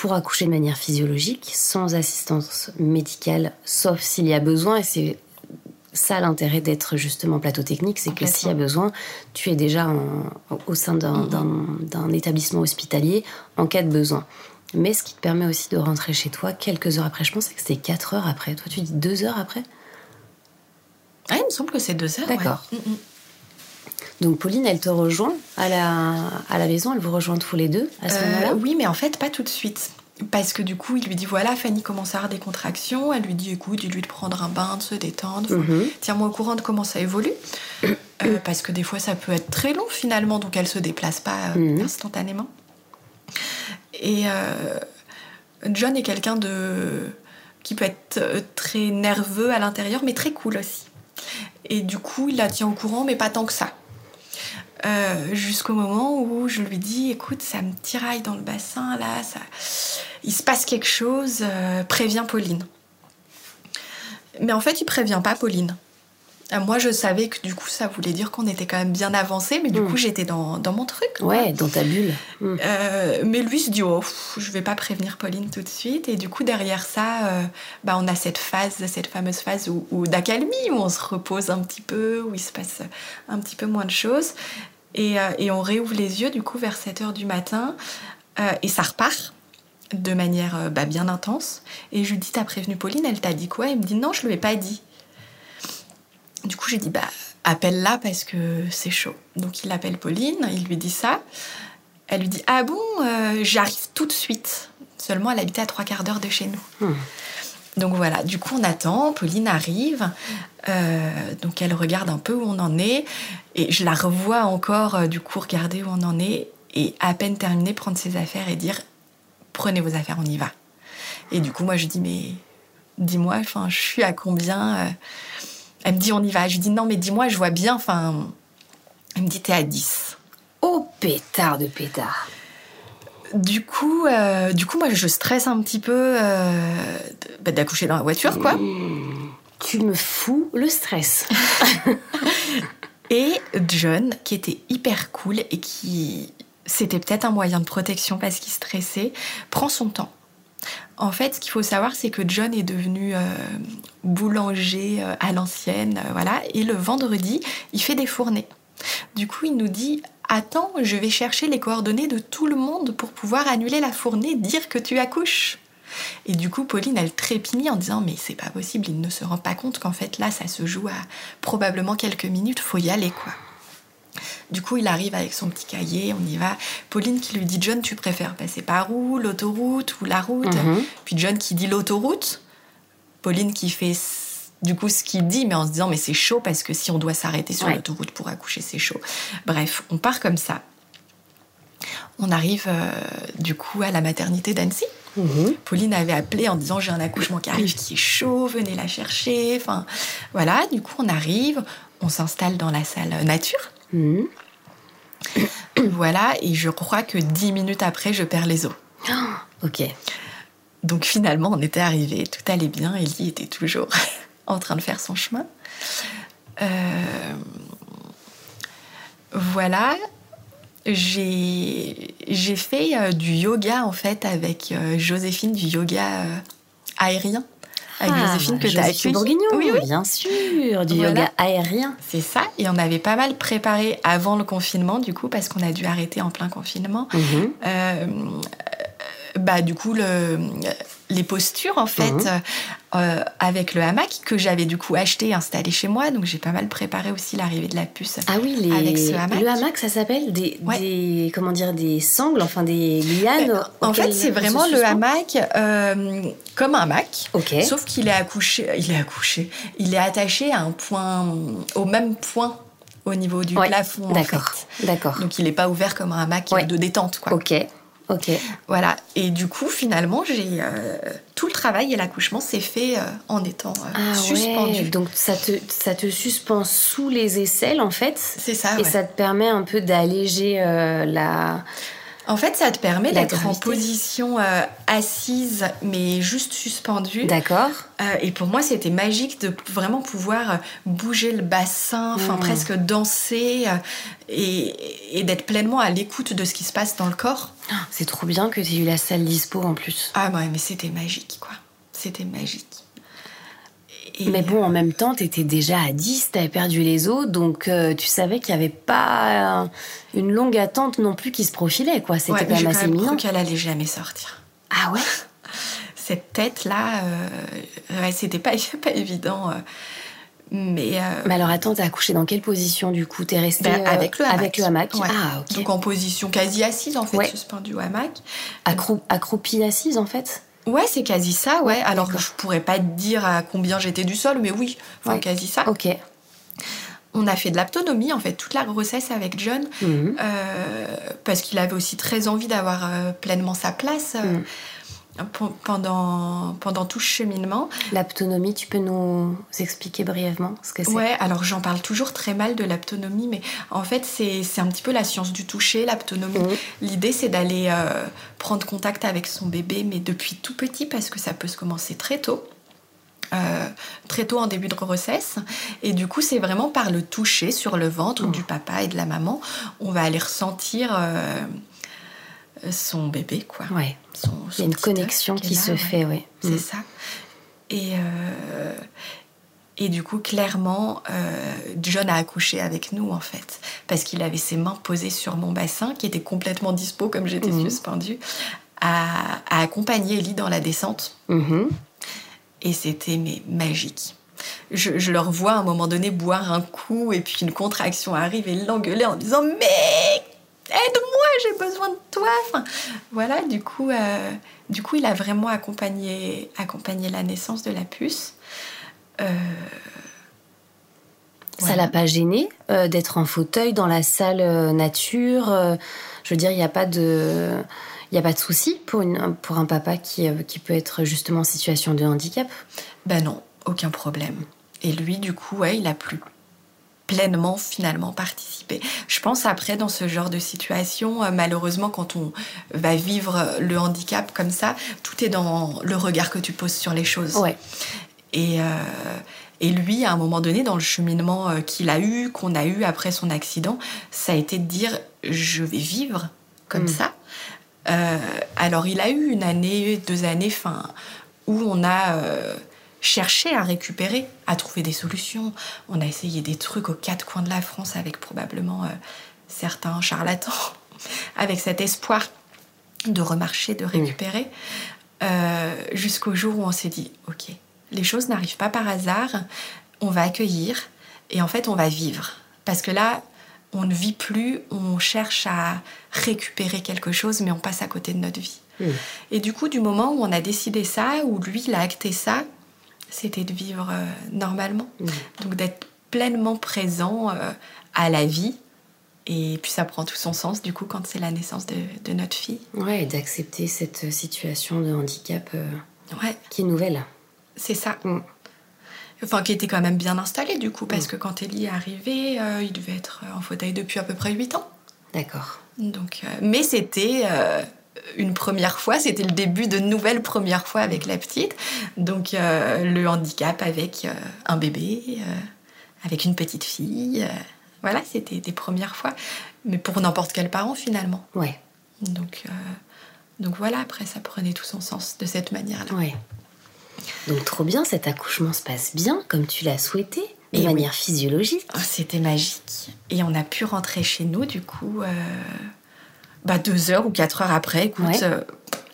Speaker 1: pour accoucher de manière physiologique, sans assistance médicale, sauf s'il y a besoin, et c'est ça l'intérêt d'être justement plateau technique, c'est que s'il y a besoin, tu es déjà au sein mm-hmm. d'un établissement hospitalier en cas de besoin. Mais ce qui te permet aussi de rentrer chez toi quelques heures après. Je pensais que c'était 4 heures après. Toi, tu dis 2 heures après?
Speaker 2: Ah, il me semble que c'est 2 heures.
Speaker 1: D'accord. Donc Pauline, elle te rejoint à la, à la maison, elle vous rejoint tous les deux à ce euh, moment-là?
Speaker 2: Oui, mais en fait, pas tout de suite. Parce que du coup, il lui dit voilà, Fanny commence à avoir des contractions. Elle lui dit écoute, dis-lui de prendre un bain, de se détendre. Mhm. Tiens-moi au courant de comment ça évolue. Euh, parce que des fois, ça peut être très long finalement, donc elle se déplace pas euh, mhm. instantanément. Et John est quelqu'un de qui peut être très nerveux à l'intérieur, mais très cool aussi. Et du coup, il la tient au courant, mais pas tant que ça. jusqu'au moment où je lui dis écoute ça me tiraille dans le bassin là ça il se passe quelque chose, euh, préviens Pauline. Mais en fait, il prévient pas Pauline. Euh, moi, je savais que du coup, ça voulait dire qu'on était quand même bien avancé, mais du hmm. coup, j'étais dans, mon truc.
Speaker 1: Ouais, dans ta bulle.
Speaker 2: Hmm. Euh, mais lui se dit, oh, je vais pas prévenir Pauline tout de suite. Et du coup, derrière ça, bah, on a cette phase, cette fameuse phase où, d'accalmie, où on se repose un petit peu, où il se passe un petit peu moins de choses. Et, et on réouvre les yeux, du coup, vers 7 heures du matin, et ça repart de manière euh, bah, bien intense. Et je lui dis, t'as prévenu Pauline, elle t'a dit quoi? Elle me dit, non, je ne lui ai pas dit. Du coup, j'ai dit, bah, appelle-la parce que c'est chaud. Donc, il appelle Pauline, il lui dit ça. Elle lui dit, ah bon, euh, j'arrive tout de suite. Seulement, elle habitait à trois quarts d'heure de chez nous. Hmm. Donc voilà, du coup on attend, Pauline arrive, euh, donc elle regarde un peu où on en est, et je la revois encore du coup regarder où on en est, et à peine terminé prendre ses affaires et dire prenez vos affaires, on y va. Et du coup, moi, je dis, mais dis-moi, enfin, je suis à combien euh Elle me dit, on y va. Je lui dis, non, mais dis-moi, je vois bien, enfin. Elle me dit, t'es à 10.
Speaker 1: Oh, pétard de pétard.
Speaker 2: Du coup, euh, du coup, moi, je stresse un petit peu euh, bah, d'accoucher dans la voiture, quoi. Mmh.
Speaker 1: tu me fous le stress. (laughs)
Speaker 2: et John, qui était hyper cool et qui c'était peut-être un moyen de protection parce qu'il stressait, prend son temps. En fait, ce qu'il faut savoir, c'est que John est devenu euh, boulanger euh, à l'ancienne, euh, voilà, et le vendredi, il fait des fournées. Du coup, il nous dit Attends, je vais chercher les coordonnées de tout le monde pour pouvoir annuler la fournée, dire que tu accouches. Et du coup, Pauline, elle trépignait en disant Mais c'est pas possible, il ne se rend pas compte qu'en fait, là, ça se joue à probablement quelques minutes, faut y aller, quoi. Du coup, il arrive avec son petit cahier, on y va. Pauline qui lui dit John, tu préfères passer par où L'autoroute ou la route
Speaker 1: Mhm.
Speaker 2: Puis John qui dit l'autoroute. Pauline qui fait du coup ce qu'il dit, mais en se disant mais c'est chaud parce que si on doit s'arrêter sur
Speaker 1: Ouais.
Speaker 2: l'autoroute pour accoucher, c'est chaud. Bref, on part comme ça. On arrive euh, du coup à la maternité d'Annecy.
Speaker 1: Mhm.
Speaker 2: Pauline avait appelé en disant j'ai un accouchement qui arrive qui est chaud, venez la chercher. Enfin voilà, du coup on arrive, on s'installe dans la salle nature.
Speaker 1: Mhm.
Speaker 2: Voilà, et je crois que dix minutes après, je perds les os. (gasps)
Speaker 1: Ok.
Speaker 2: Donc finalement, on était arrivé, tout allait bien, Ellie était toujours (laughs) en train de faire son chemin. Euh, Voilà, j'ai j'ai fait euh, du yoga en fait avec euh, Joséphine, du yoga aérien. Avec
Speaker 1: Ah,
Speaker 2: Joséphine que tu as
Speaker 1: Joséphine
Speaker 2: accueillie.
Speaker 1: Bourguignon,
Speaker 2: Oui, oui.
Speaker 1: bien sûr, du
Speaker 2: Voilà.
Speaker 1: yoga aérien.
Speaker 2: C'est ça, et on avait pas mal préparé avant le confinement du coup parce qu'on a dû arrêter en plein confinement.
Speaker 1: Mhm.
Speaker 2: Euh, bah, du coup, le, les postures, en fait,
Speaker 1: Mhm.
Speaker 2: euh, avec le hamac que j'avais du coup acheté et installé chez moi. Donc, j'ai pas mal préparé aussi l'arrivée de la puce.
Speaker 1: Ah oui, les...
Speaker 2: Avec ce hamac.
Speaker 1: le hamac, ça s'appelle des,
Speaker 2: Ouais.
Speaker 1: des comment dire des sangles, enfin des lianes.
Speaker 2: en
Speaker 1: auxquelles
Speaker 2: fait, c'est vraiment le hamac euh, comme un hamac.
Speaker 1: Ok.
Speaker 2: Sauf qu'il est accouché, il est accouché, il est attaché à un point, au même point au niveau du
Speaker 1: Ouais,
Speaker 2: plafond. en
Speaker 1: D'accord.
Speaker 2: fait.
Speaker 1: D'accord.
Speaker 2: Donc, il n'est pas ouvert comme un hamac
Speaker 1: Ouais.
Speaker 2: de détente, quoi.
Speaker 1: Ok. Ok.
Speaker 2: Voilà. Et du coup, finalement, j'ai euh, tout le travail et l'accouchement s'est fait euh, en étant euh,
Speaker 1: Ah
Speaker 2: suspendu.
Speaker 1: ouais. Donc ça te ça te suspend sous les aisselles en fait.
Speaker 2: C'est ça.
Speaker 1: Et
Speaker 2: ouais.
Speaker 1: ça te permet un peu d'alléger la.
Speaker 2: En fait, ça te permet d'être en position euh, assise, mais juste suspendue.
Speaker 1: D'accord.
Speaker 2: Euh, et pour moi, c'était magique de vraiment pouvoir euh, bouger le bassin, enfin
Speaker 1: Mm.
Speaker 2: presque danser euh, et, et d'être pleinement à l'écoute de ce qui se passe dans le corps.
Speaker 1: Ah, C'est trop bien que tu aies eu la salle dispo en plus.
Speaker 2: Ah ouais, mais c'était magique, quoi. C'était magique. Et-
Speaker 1: Mais bon, en même temps, t'étais déjà à 10, t'avais perdu les os, donc euh, tu savais qu'il n'y avait pas euh, une longue attente non plus qui se profilait, quoi. C'était
Speaker 2: ouais,
Speaker 1: quand même assez imminent.
Speaker 2: qu'elle allait jamais sortir.
Speaker 1: Ah ouais? (laughs)
Speaker 2: Cette tête là, euh, ouais, c'était pas, (laughs) pas évident. euh, mais
Speaker 1: Mais alors attends, t'as accouché dans quelle position du coup? T'es restée
Speaker 2: ben,
Speaker 1: euh,
Speaker 2: avec le hamac.
Speaker 1: Avec le hamac.
Speaker 2: Ouais.
Speaker 1: Ah ok.
Speaker 2: Donc en position quasi assise en fait, suspendue au hamac.
Speaker 1: Accrou- accroupie assise en fait?
Speaker 2: Ouais, c'est quasi ça, ouais. Alors
Speaker 1: d'accord.
Speaker 2: je pourrais pas te dire à combien j'étais du sol, mais oui, enfin
Speaker 1: Ouais.
Speaker 2: quasi ça.
Speaker 1: Ok.
Speaker 2: On a fait de l'autonomie en fait toute la grossesse avec John
Speaker 1: Mhm.
Speaker 2: euh, parce qu'il avait aussi très envie d'avoir euh, pleinement sa place
Speaker 1: Mhm.
Speaker 2: Pe- pendant pendant tout ce cheminement.
Speaker 1: L'autonomie, tu peux nous expliquer brièvement ce que c'est?
Speaker 2: Ouais, alors j'en parle toujours très mal de l'aptonomie, mais en fait c'est c'est un petit peu la science du toucher, l'aptonomie.
Speaker 1: Mhm.
Speaker 2: L'idée c'est d'aller euh, prendre contact avec son bébé, mais depuis tout petit, parce que ça peut se commencer très tôt. euh, très tôt en début de grossesse et du coup c'est vraiment par le toucher sur le ventre
Speaker 1: Mhm.
Speaker 2: du papa et de la maman on va aller ressentir euh, son bébé quoi
Speaker 1: Ouais.
Speaker 2: Son-
Speaker 1: Il y a une connexion qui se fait,
Speaker 2: ouais. C'est
Speaker 1: Mhm.
Speaker 2: ça. Et, euh, et du coup, clairement, euh, John a accouché avec nous, en fait, parce qu'il avait ses mains posées sur mon bassin, qui était complètement dispo, comme j'étais
Speaker 1: Mhm.
Speaker 2: suspendue, à, à accompagner Ellie dans la descente.
Speaker 1: Mhm.
Speaker 2: Et c'était mais magique. Je, je le revois à un moment donné boire un coup, et puis une contraction arrive et l'engueuler en disant Mais aide-moi, j'ai besoin de toi. Enfin, voilà, du coup, euh, du coup, il a vraiment accompagné, accompagné la naissance de la puce. Euh,
Speaker 1: Ça
Speaker 2: voilà.
Speaker 1: l'a pas gêné euh, d'être en fauteuil dans la salle euh, nature Je veux dire, il n'y a pas de, il a pas de souci pour une, pour un papa qui, qui peut être justement en situation de handicap?
Speaker 2: Ben non, aucun problème. Et lui, du coup, ouais, il a plus pleinement finalement participé. Je pense après dans ce genre de situation, euh, malheureusement quand on va vivre le handicap comme ça, tout est dans le regard que tu poses sur les choses.
Speaker 1: Ouais.
Speaker 2: Et, euh, et lui, à un moment donné, dans le cheminement euh, qu'il a eu, qu'on a eu après son accident, ça a été de dire je vais vivre comme
Speaker 1: Mm.
Speaker 2: ça. Euh, alors, il a eu une année, deux années, fin, où on a euh, cherché à récupérer, à trouver des solutions. On a essayé des trucs aux quatre coins de la France avec probablement euh, certains charlatans, (laughs) avec cet espoir de remarcher, de récupérer. euh, jusqu'au jour où on s'est dit, ok, les choses n'arrivent pas par hasard, on va accueillir et en fait on va vivre. Parce que là, on ne vit plus, on cherche à récupérer quelque chose, mais on passe à côté de notre vie. Et du coup, du moment où on a décidé ça, où lui, il a acté ça, c'était de vivre euh, normalement.
Speaker 1: Mm.
Speaker 2: Donc d'être pleinement présent euh, à la vie. Et puis ça prend tout son sens, du coup, quand c'est la naissance de, de notre fille.
Speaker 1: Ouais, et d'accepter cette situation de handicap euh,
Speaker 2: Ouais,
Speaker 1: qui est nouvelle.
Speaker 2: c'est ça.
Speaker 1: Mm.
Speaker 2: Enfin, qui était quand même bien installé, du coup, parce que quand Ellie est arrivée, euh, il devait être en fauteuil depuis à peu près 8 ans.
Speaker 1: D'accord.
Speaker 2: Donc, euh, mais c'était euh, une première fois, c'était le début de nouvelles premières fois avec la petite. Donc euh, le handicap avec euh, un bébé, euh, avec une petite fille. voilà, c'était des premières fois. Mais pour n'importe quel parent finalement.
Speaker 1: Ouais,
Speaker 2: Donc, donc voilà, après ça prenait tout son sens de cette manière-là.
Speaker 1: ouais. Donc trop bien, cet accouchement se passe bien, comme tu l'as souhaité, de
Speaker 2: Et oui.
Speaker 1: manière physiologique.
Speaker 2: Oh, C'était magique. Et on a pu rentrer chez nous, du coup, bah, deux heures ou quatre heures après. Écoute,
Speaker 1: Ouais.
Speaker 2: euh,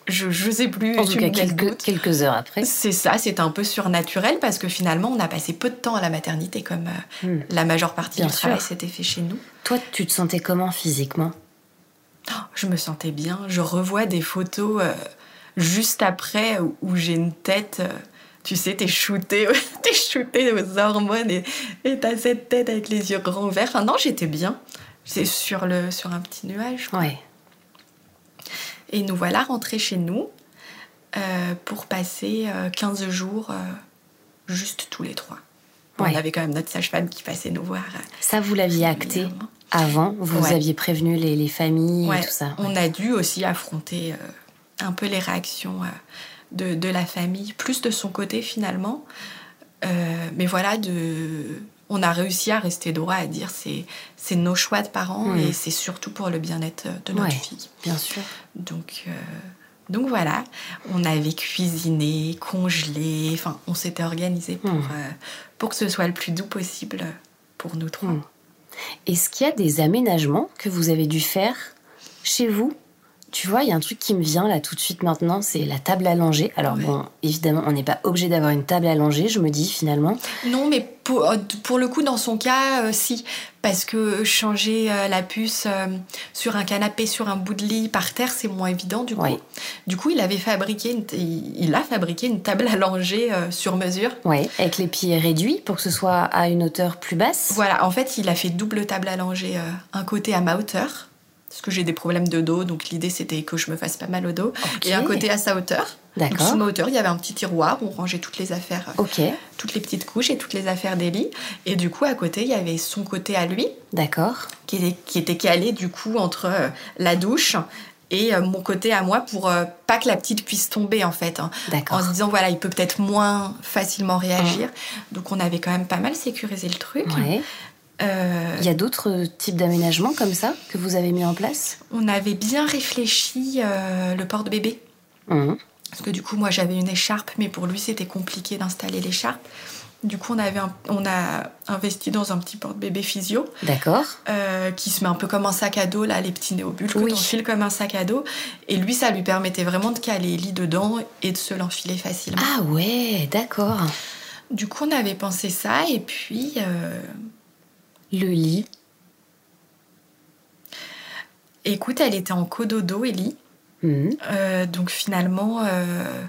Speaker 2: je, je sais plus.
Speaker 1: En tout cas, quelques, heures après.
Speaker 2: C'est ça, c'est un peu surnaturel parce que finalement, on a passé peu de temps à la maternité, comme euh,
Speaker 1: Hmm.
Speaker 2: la majeure partie
Speaker 1: Bien
Speaker 2: du travail
Speaker 1: sûr.
Speaker 2: s'était fait chez nous.
Speaker 1: Toi, tu te sentais comment physiquement?
Speaker 2: Oh, je me sentais bien. Je revois des photos euh, juste après où, où j'ai une tête. euh, tu sais, t'es shooté, (laughs) t'es shooté aux hormones et et t'as cette tête avec les yeux grands ouverts. Enfin, non, j'étais bien. C'est sur, le, sur un petit nuage. quoi.
Speaker 1: Ouais.
Speaker 2: Et nous voilà rentrés chez nous euh, pour passer euh, 15 jours euh, juste tous les trois. Bon,
Speaker 1: Ouais.
Speaker 2: On avait quand même notre sage-femme qui passait nous voir. euh,
Speaker 1: Ça, vous l'aviez acté avant? Vous
Speaker 2: Ouais.
Speaker 1: aviez prévenu les, les familles
Speaker 2: Ouais,
Speaker 1: et tout ça?
Speaker 2: On a dû aussi affronter un peu les réactions de, de la famille, plus de son côté finalement. Mais voilà, de... on a réussi à rester droit, à dire c'est c'est nos choix de parents et c'est surtout pour le bien-être de notre
Speaker 1: Ouais.
Speaker 2: fille.
Speaker 1: Bien sûr.
Speaker 2: Donc, euh, donc voilà, on avait cuisiné, congelé, enfin on s'était organisé pour,
Speaker 1: Mm.
Speaker 2: euh, pour que ce soit le plus doux possible pour nous trois.
Speaker 1: Mm. Est-ce qu'il y a des aménagements que vous avez dû faire chez vous Tu vois, il y a un truc qui me vient là tout de suite maintenant, c'est la table langer. Alors
Speaker 2: Ouais.
Speaker 1: bon, évidemment, on n'est pas obligé d'avoir une table langer, je me dis finalement.
Speaker 2: Non, mais pour, euh, pour le coup, dans son cas, euh, si. Parce que changer euh, la puce euh, sur un canapé, sur un bout de lit, par terre, c'est moins évident du coup.
Speaker 1: Ouais.
Speaker 2: Du coup, il avait fabriqué, une il, a fabriqué une table euh, sur mesure.
Speaker 1: Ouais, avec les pieds réduits pour que ce soit à une hauteur plus basse.
Speaker 2: Voilà, en fait, il a fait double table euh, un côté à ma hauteur, parce que j'ai des problèmes de dos, donc l'idée c'était que je me fasse pas mal au dos, et un côté à sa hauteur.
Speaker 1: D'accord.
Speaker 2: sous ma hauteur, il y avait un petit tiroir où on rangeait toutes les affaires, euh,
Speaker 1: Ok,
Speaker 2: toutes les petites couches et toutes les affaires d'Ellie. Et du coup, à côté, il y avait son côté à lui,
Speaker 1: d'accord.
Speaker 2: qui était, qui était calé du coup entre euh, la douche et euh, mon côté à moi pour euh, pas que la petite puisse tomber en fait. hein.
Speaker 1: D'accord.
Speaker 2: En se disant voilà, il peut peut-être moins facilement réagir. Donc on avait quand même pas mal sécurisé le truc.
Speaker 1: Ouais.
Speaker 2: Euh,
Speaker 1: Il y a d'autres types d'aménagements comme ça que vous avez mis en place?
Speaker 2: On avait bien réfléchi euh, le porte-bébé.
Speaker 1: Mhm.
Speaker 2: Parce que du coup, moi j'avais une écharpe, mais pour lui c'était compliqué d'installer l'écharpe. Du coup, on, avait un- on a investi dans un petit porte-bébé physio.
Speaker 1: D'accord.
Speaker 2: euh, qui se met un peu comme un sac à dos, là, les petits néobules que
Speaker 1: Oui.
Speaker 2: t'enfiles file comme un sac à dos. Et lui, ça lui permettait vraiment de caler lit dedans et de se l'enfiler facilement.
Speaker 1: Ah ouais, d'accord.
Speaker 2: Du coup, on avait pensé ça, et puis... euh,
Speaker 1: Le lit.
Speaker 2: écoute, elle était en cododo, Ellie.
Speaker 1: Mhm.
Speaker 2: Euh, donc finalement, euh,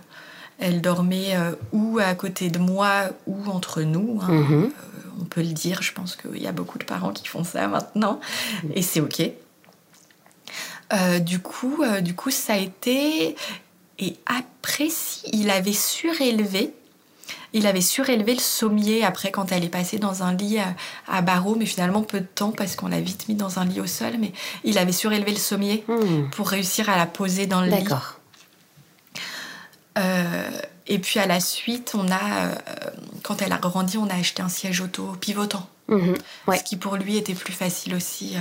Speaker 2: elle dormait euh, ou à côté de moi ou entre nous. hein.
Speaker 1: Mhm.
Speaker 2: On peut le dire, je pense qu'il y a beaucoup de parents qui font ça maintenant, et c'est ok. Du coup, du coup, ça a été. Et après, si il avait surélevé, il avait surélevé le sommier après quand elle est passée dans un lit à, à barreaux, mais finalement peu de temps parce qu'on l'a vite mis dans un lit au sol. Mais il avait surélevé le sommier
Speaker 1: Mhm.
Speaker 2: pour réussir à la poser dans le lit.
Speaker 1: D'accord.
Speaker 2: Euh, et puis à la suite, on a, euh, quand elle a grandi, on a acheté un siège auto pivotant.
Speaker 1: Mhm. Ouais.
Speaker 2: Ce qui pour lui était plus facile aussi euh,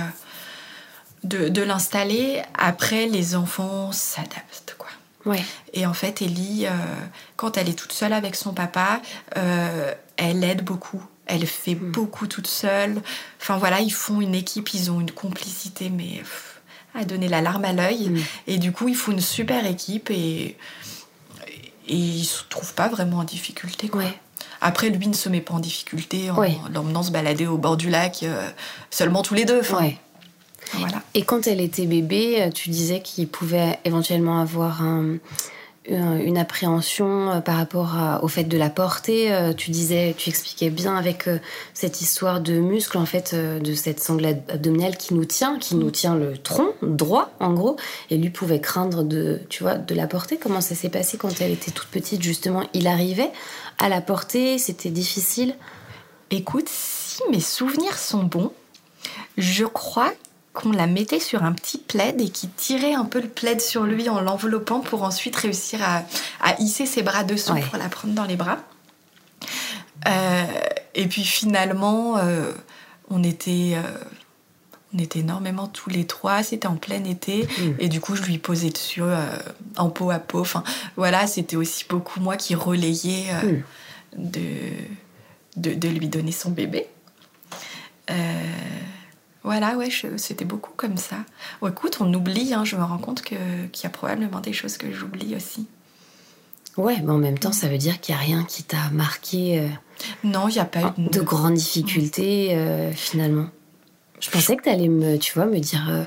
Speaker 2: de, de l'installer. Après, les enfants s'adaptent, quoi.
Speaker 1: Ouais.
Speaker 2: Et en fait, Ellie, euh, quand elle est toute seule avec son papa, euh, elle aide beaucoup. Elle fait
Speaker 1: Mm.
Speaker 2: beaucoup toute seule. Enfin voilà, ils font une équipe, ils ont une complicité, mais pff, à donner la larme à l'œil.
Speaker 1: Mm.
Speaker 2: Et du coup, ils font une super équipe et, et il se trouve pas vraiment en difficulté. Quoi.
Speaker 1: Ouais.
Speaker 2: Après, lui ne se met pas en difficulté en
Speaker 1: Ouais.
Speaker 2: l'emmenant se balader au bord du lac, euh, seulement tous les deux. Enfin,
Speaker 1: Ouais.
Speaker 2: Voilà.
Speaker 1: Et quand elle était bébé, euh, tu disais qu'il pouvait éventuellement avoir un- un- une appréhension euh, par rapport à- au fait de la porter. Euh, Tu disais, tu expliquais bien avec cette histoire de muscle, en fait, de cette sangle ab- abdominale qui nous tient, qui nous tient le tronc droit, en gros. Et lui pouvait craindre de, tu vois, de la porter. Comment ça s'est passé quand elle était toute petite, justement? Il arrivait à la porter, c'était difficile?
Speaker 2: Écoute, si mes souvenirs sont bons, je crois qu'on la mettait sur un petit plaid et qu'il tirait un peu le plaid sur lui en l'enveloppant pour ensuite réussir à, à hisser ses bras dessous
Speaker 1: Ouais.
Speaker 2: pour la prendre dans les bras. Euh, et puis finalement, euh, on était... euh, on était énormément tous les trois, c'était en plein été,
Speaker 1: Mm.
Speaker 2: et du coup je lui posais dessus en peau à peau. Enfin voilà, c'était aussi beaucoup moi qui relayais euh,
Speaker 1: Mm.
Speaker 2: de, de, de lui donner son bébé. Euh, voilà, ouais, je- c'était beaucoup comme ça. Bon, écoute, on oublie, hein, je me rends compte que- qu'il y a probablement des choses que j'oublie aussi.
Speaker 1: Ouais, mais en même temps, ça veut dire qu'il n'y a rien qui t'a marqué. euh,
Speaker 2: Non, il n'y a pas eu
Speaker 1: de grandes difficultés euh, finalement. Je pensais que tu allais me, tu vois, me dire euh,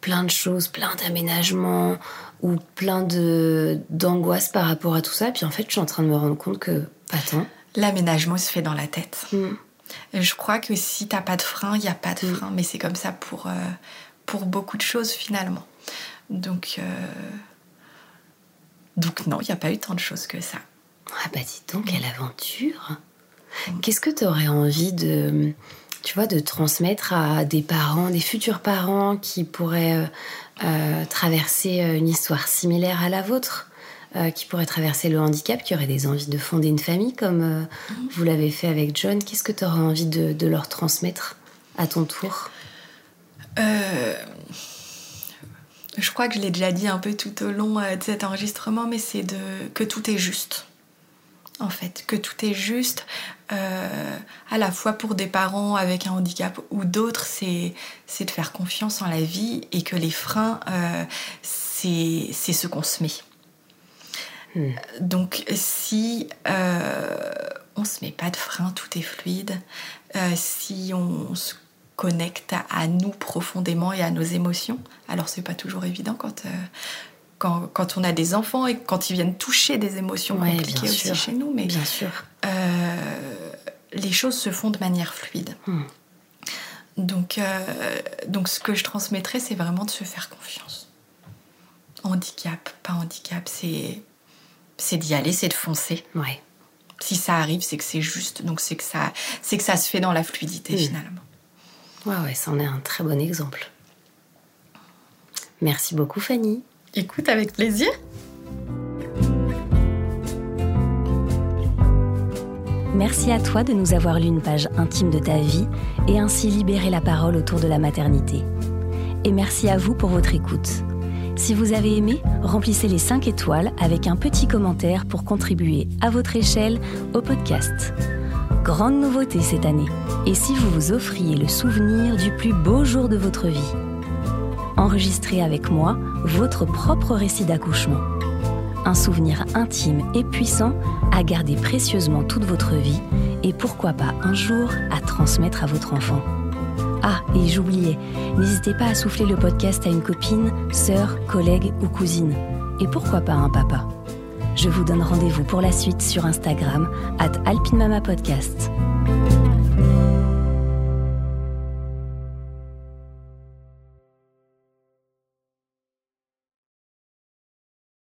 Speaker 1: plein de choses, plein d'aménagements ou plein de d'angoisse par rapport à tout ça. Puis en fait, je suis en train de me rendre compte que pas tant.
Speaker 2: L'aménagement se fait dans la tête.
Speaker 1: Mm.
Speaker 2: Je crois que si t'as pas de frein, il n'y a pas de
Speaker 1: Mm.
Speaker 2: frein. Mais c'est comme ça pour, euh, pour beaucoup de choses finalement. Donc, euh, donc non, il n'y a pas eu tant de choses que ça.
Speaker 1: Ah bah dis donc, quelle aventure Qu'est-ce que tu aurais envie de, tu vois, de transmettre à des parents, des futurs parents qui pourraient euh, traverser une histoire similaire à la vôtre? Euh, qui pourraient traverser le handicap, qui auraient des envies de fonder une famille comme euh, vous l'avez fait avec John, qu'est-ce que tu aurais envie de, de leur transmettre à ton tour?
Speaker 2: Euh, je crois que je l'ai déjà dit un peu tout au long de cet enregistrement, mais c'est de que tout est juste. En fait, que tout est juste, à la fois pour des parents avec un handicap ou d'autres, c'est de faire confiance en la vie et que les freins, c'est ce qu'on se met.
Speaker 1: Hmm.
Speaker 2: Donc si euh, on se met pas de frein, tout est fluide. Euh, si on se connecte à, à nous profondément et à nos émotions, alors c'est pas toujours évident quand, euh, quand, quand on a des enfants et quand ils viennent toucher des émotions
Speaker 1: Ouais,
Speaker 2: compliquées
Speaker 1: bien
Speaker 2: aussi
Speaker 1: sûr.
Speaker 2: chez nous, mais
Speaker 1: Bien sûr.
Speaker 2: euh, les choses se font de manière fluide.
Speaker 1: Hmm.
Speaker 2: Donc, donc ce que je transmettrais, c'est vraiment de se faire confiance. Handicap, pas handicap, c'est c'est d'y aller, c'est de foncer.
Speaker 1: Ouais.
Speaker 2: Si ça arrive, c'est que c'est juste, donc c'est que ça, c'est que ça se fait dans la fluidité
Speaker 1: Mm.
Speaker 2: finalement.
Speaker 1: Ouais, ouais, ça en est un très bon exemple. Merci beaucoup, Fanny.
Speaker 2: Écoute, avec plaisir.
Speaker 1: Merci à toi de nous avoir lu une page intime de ta vie et ainsi libéré la parole autour de la maternité. Et merci à vous pour votre écoute. Si vous avez aimé, remplissez les 5 étoiles avec un petit commentaire pour contribuer à votre échelle au podcast. Grande nouveauté cette année. Et si vous vous offriez le souvenir du plus beau jour de votre vie? Enregistrez avec moi votre propre récit d'accouchement un souvenir intime et puissant à garder précieusement toute votre vie et pourquoi pas un jour à transmettre à votre enfant. Ah, et j'oubliais, n'hésitez pas à souffler le podcast à une copine, sœur, collègue ou cousine. Et pourquoi pas un papa? Je vous donne rendez-vous pour la suite sur Instagram, at alpinmamapodcast.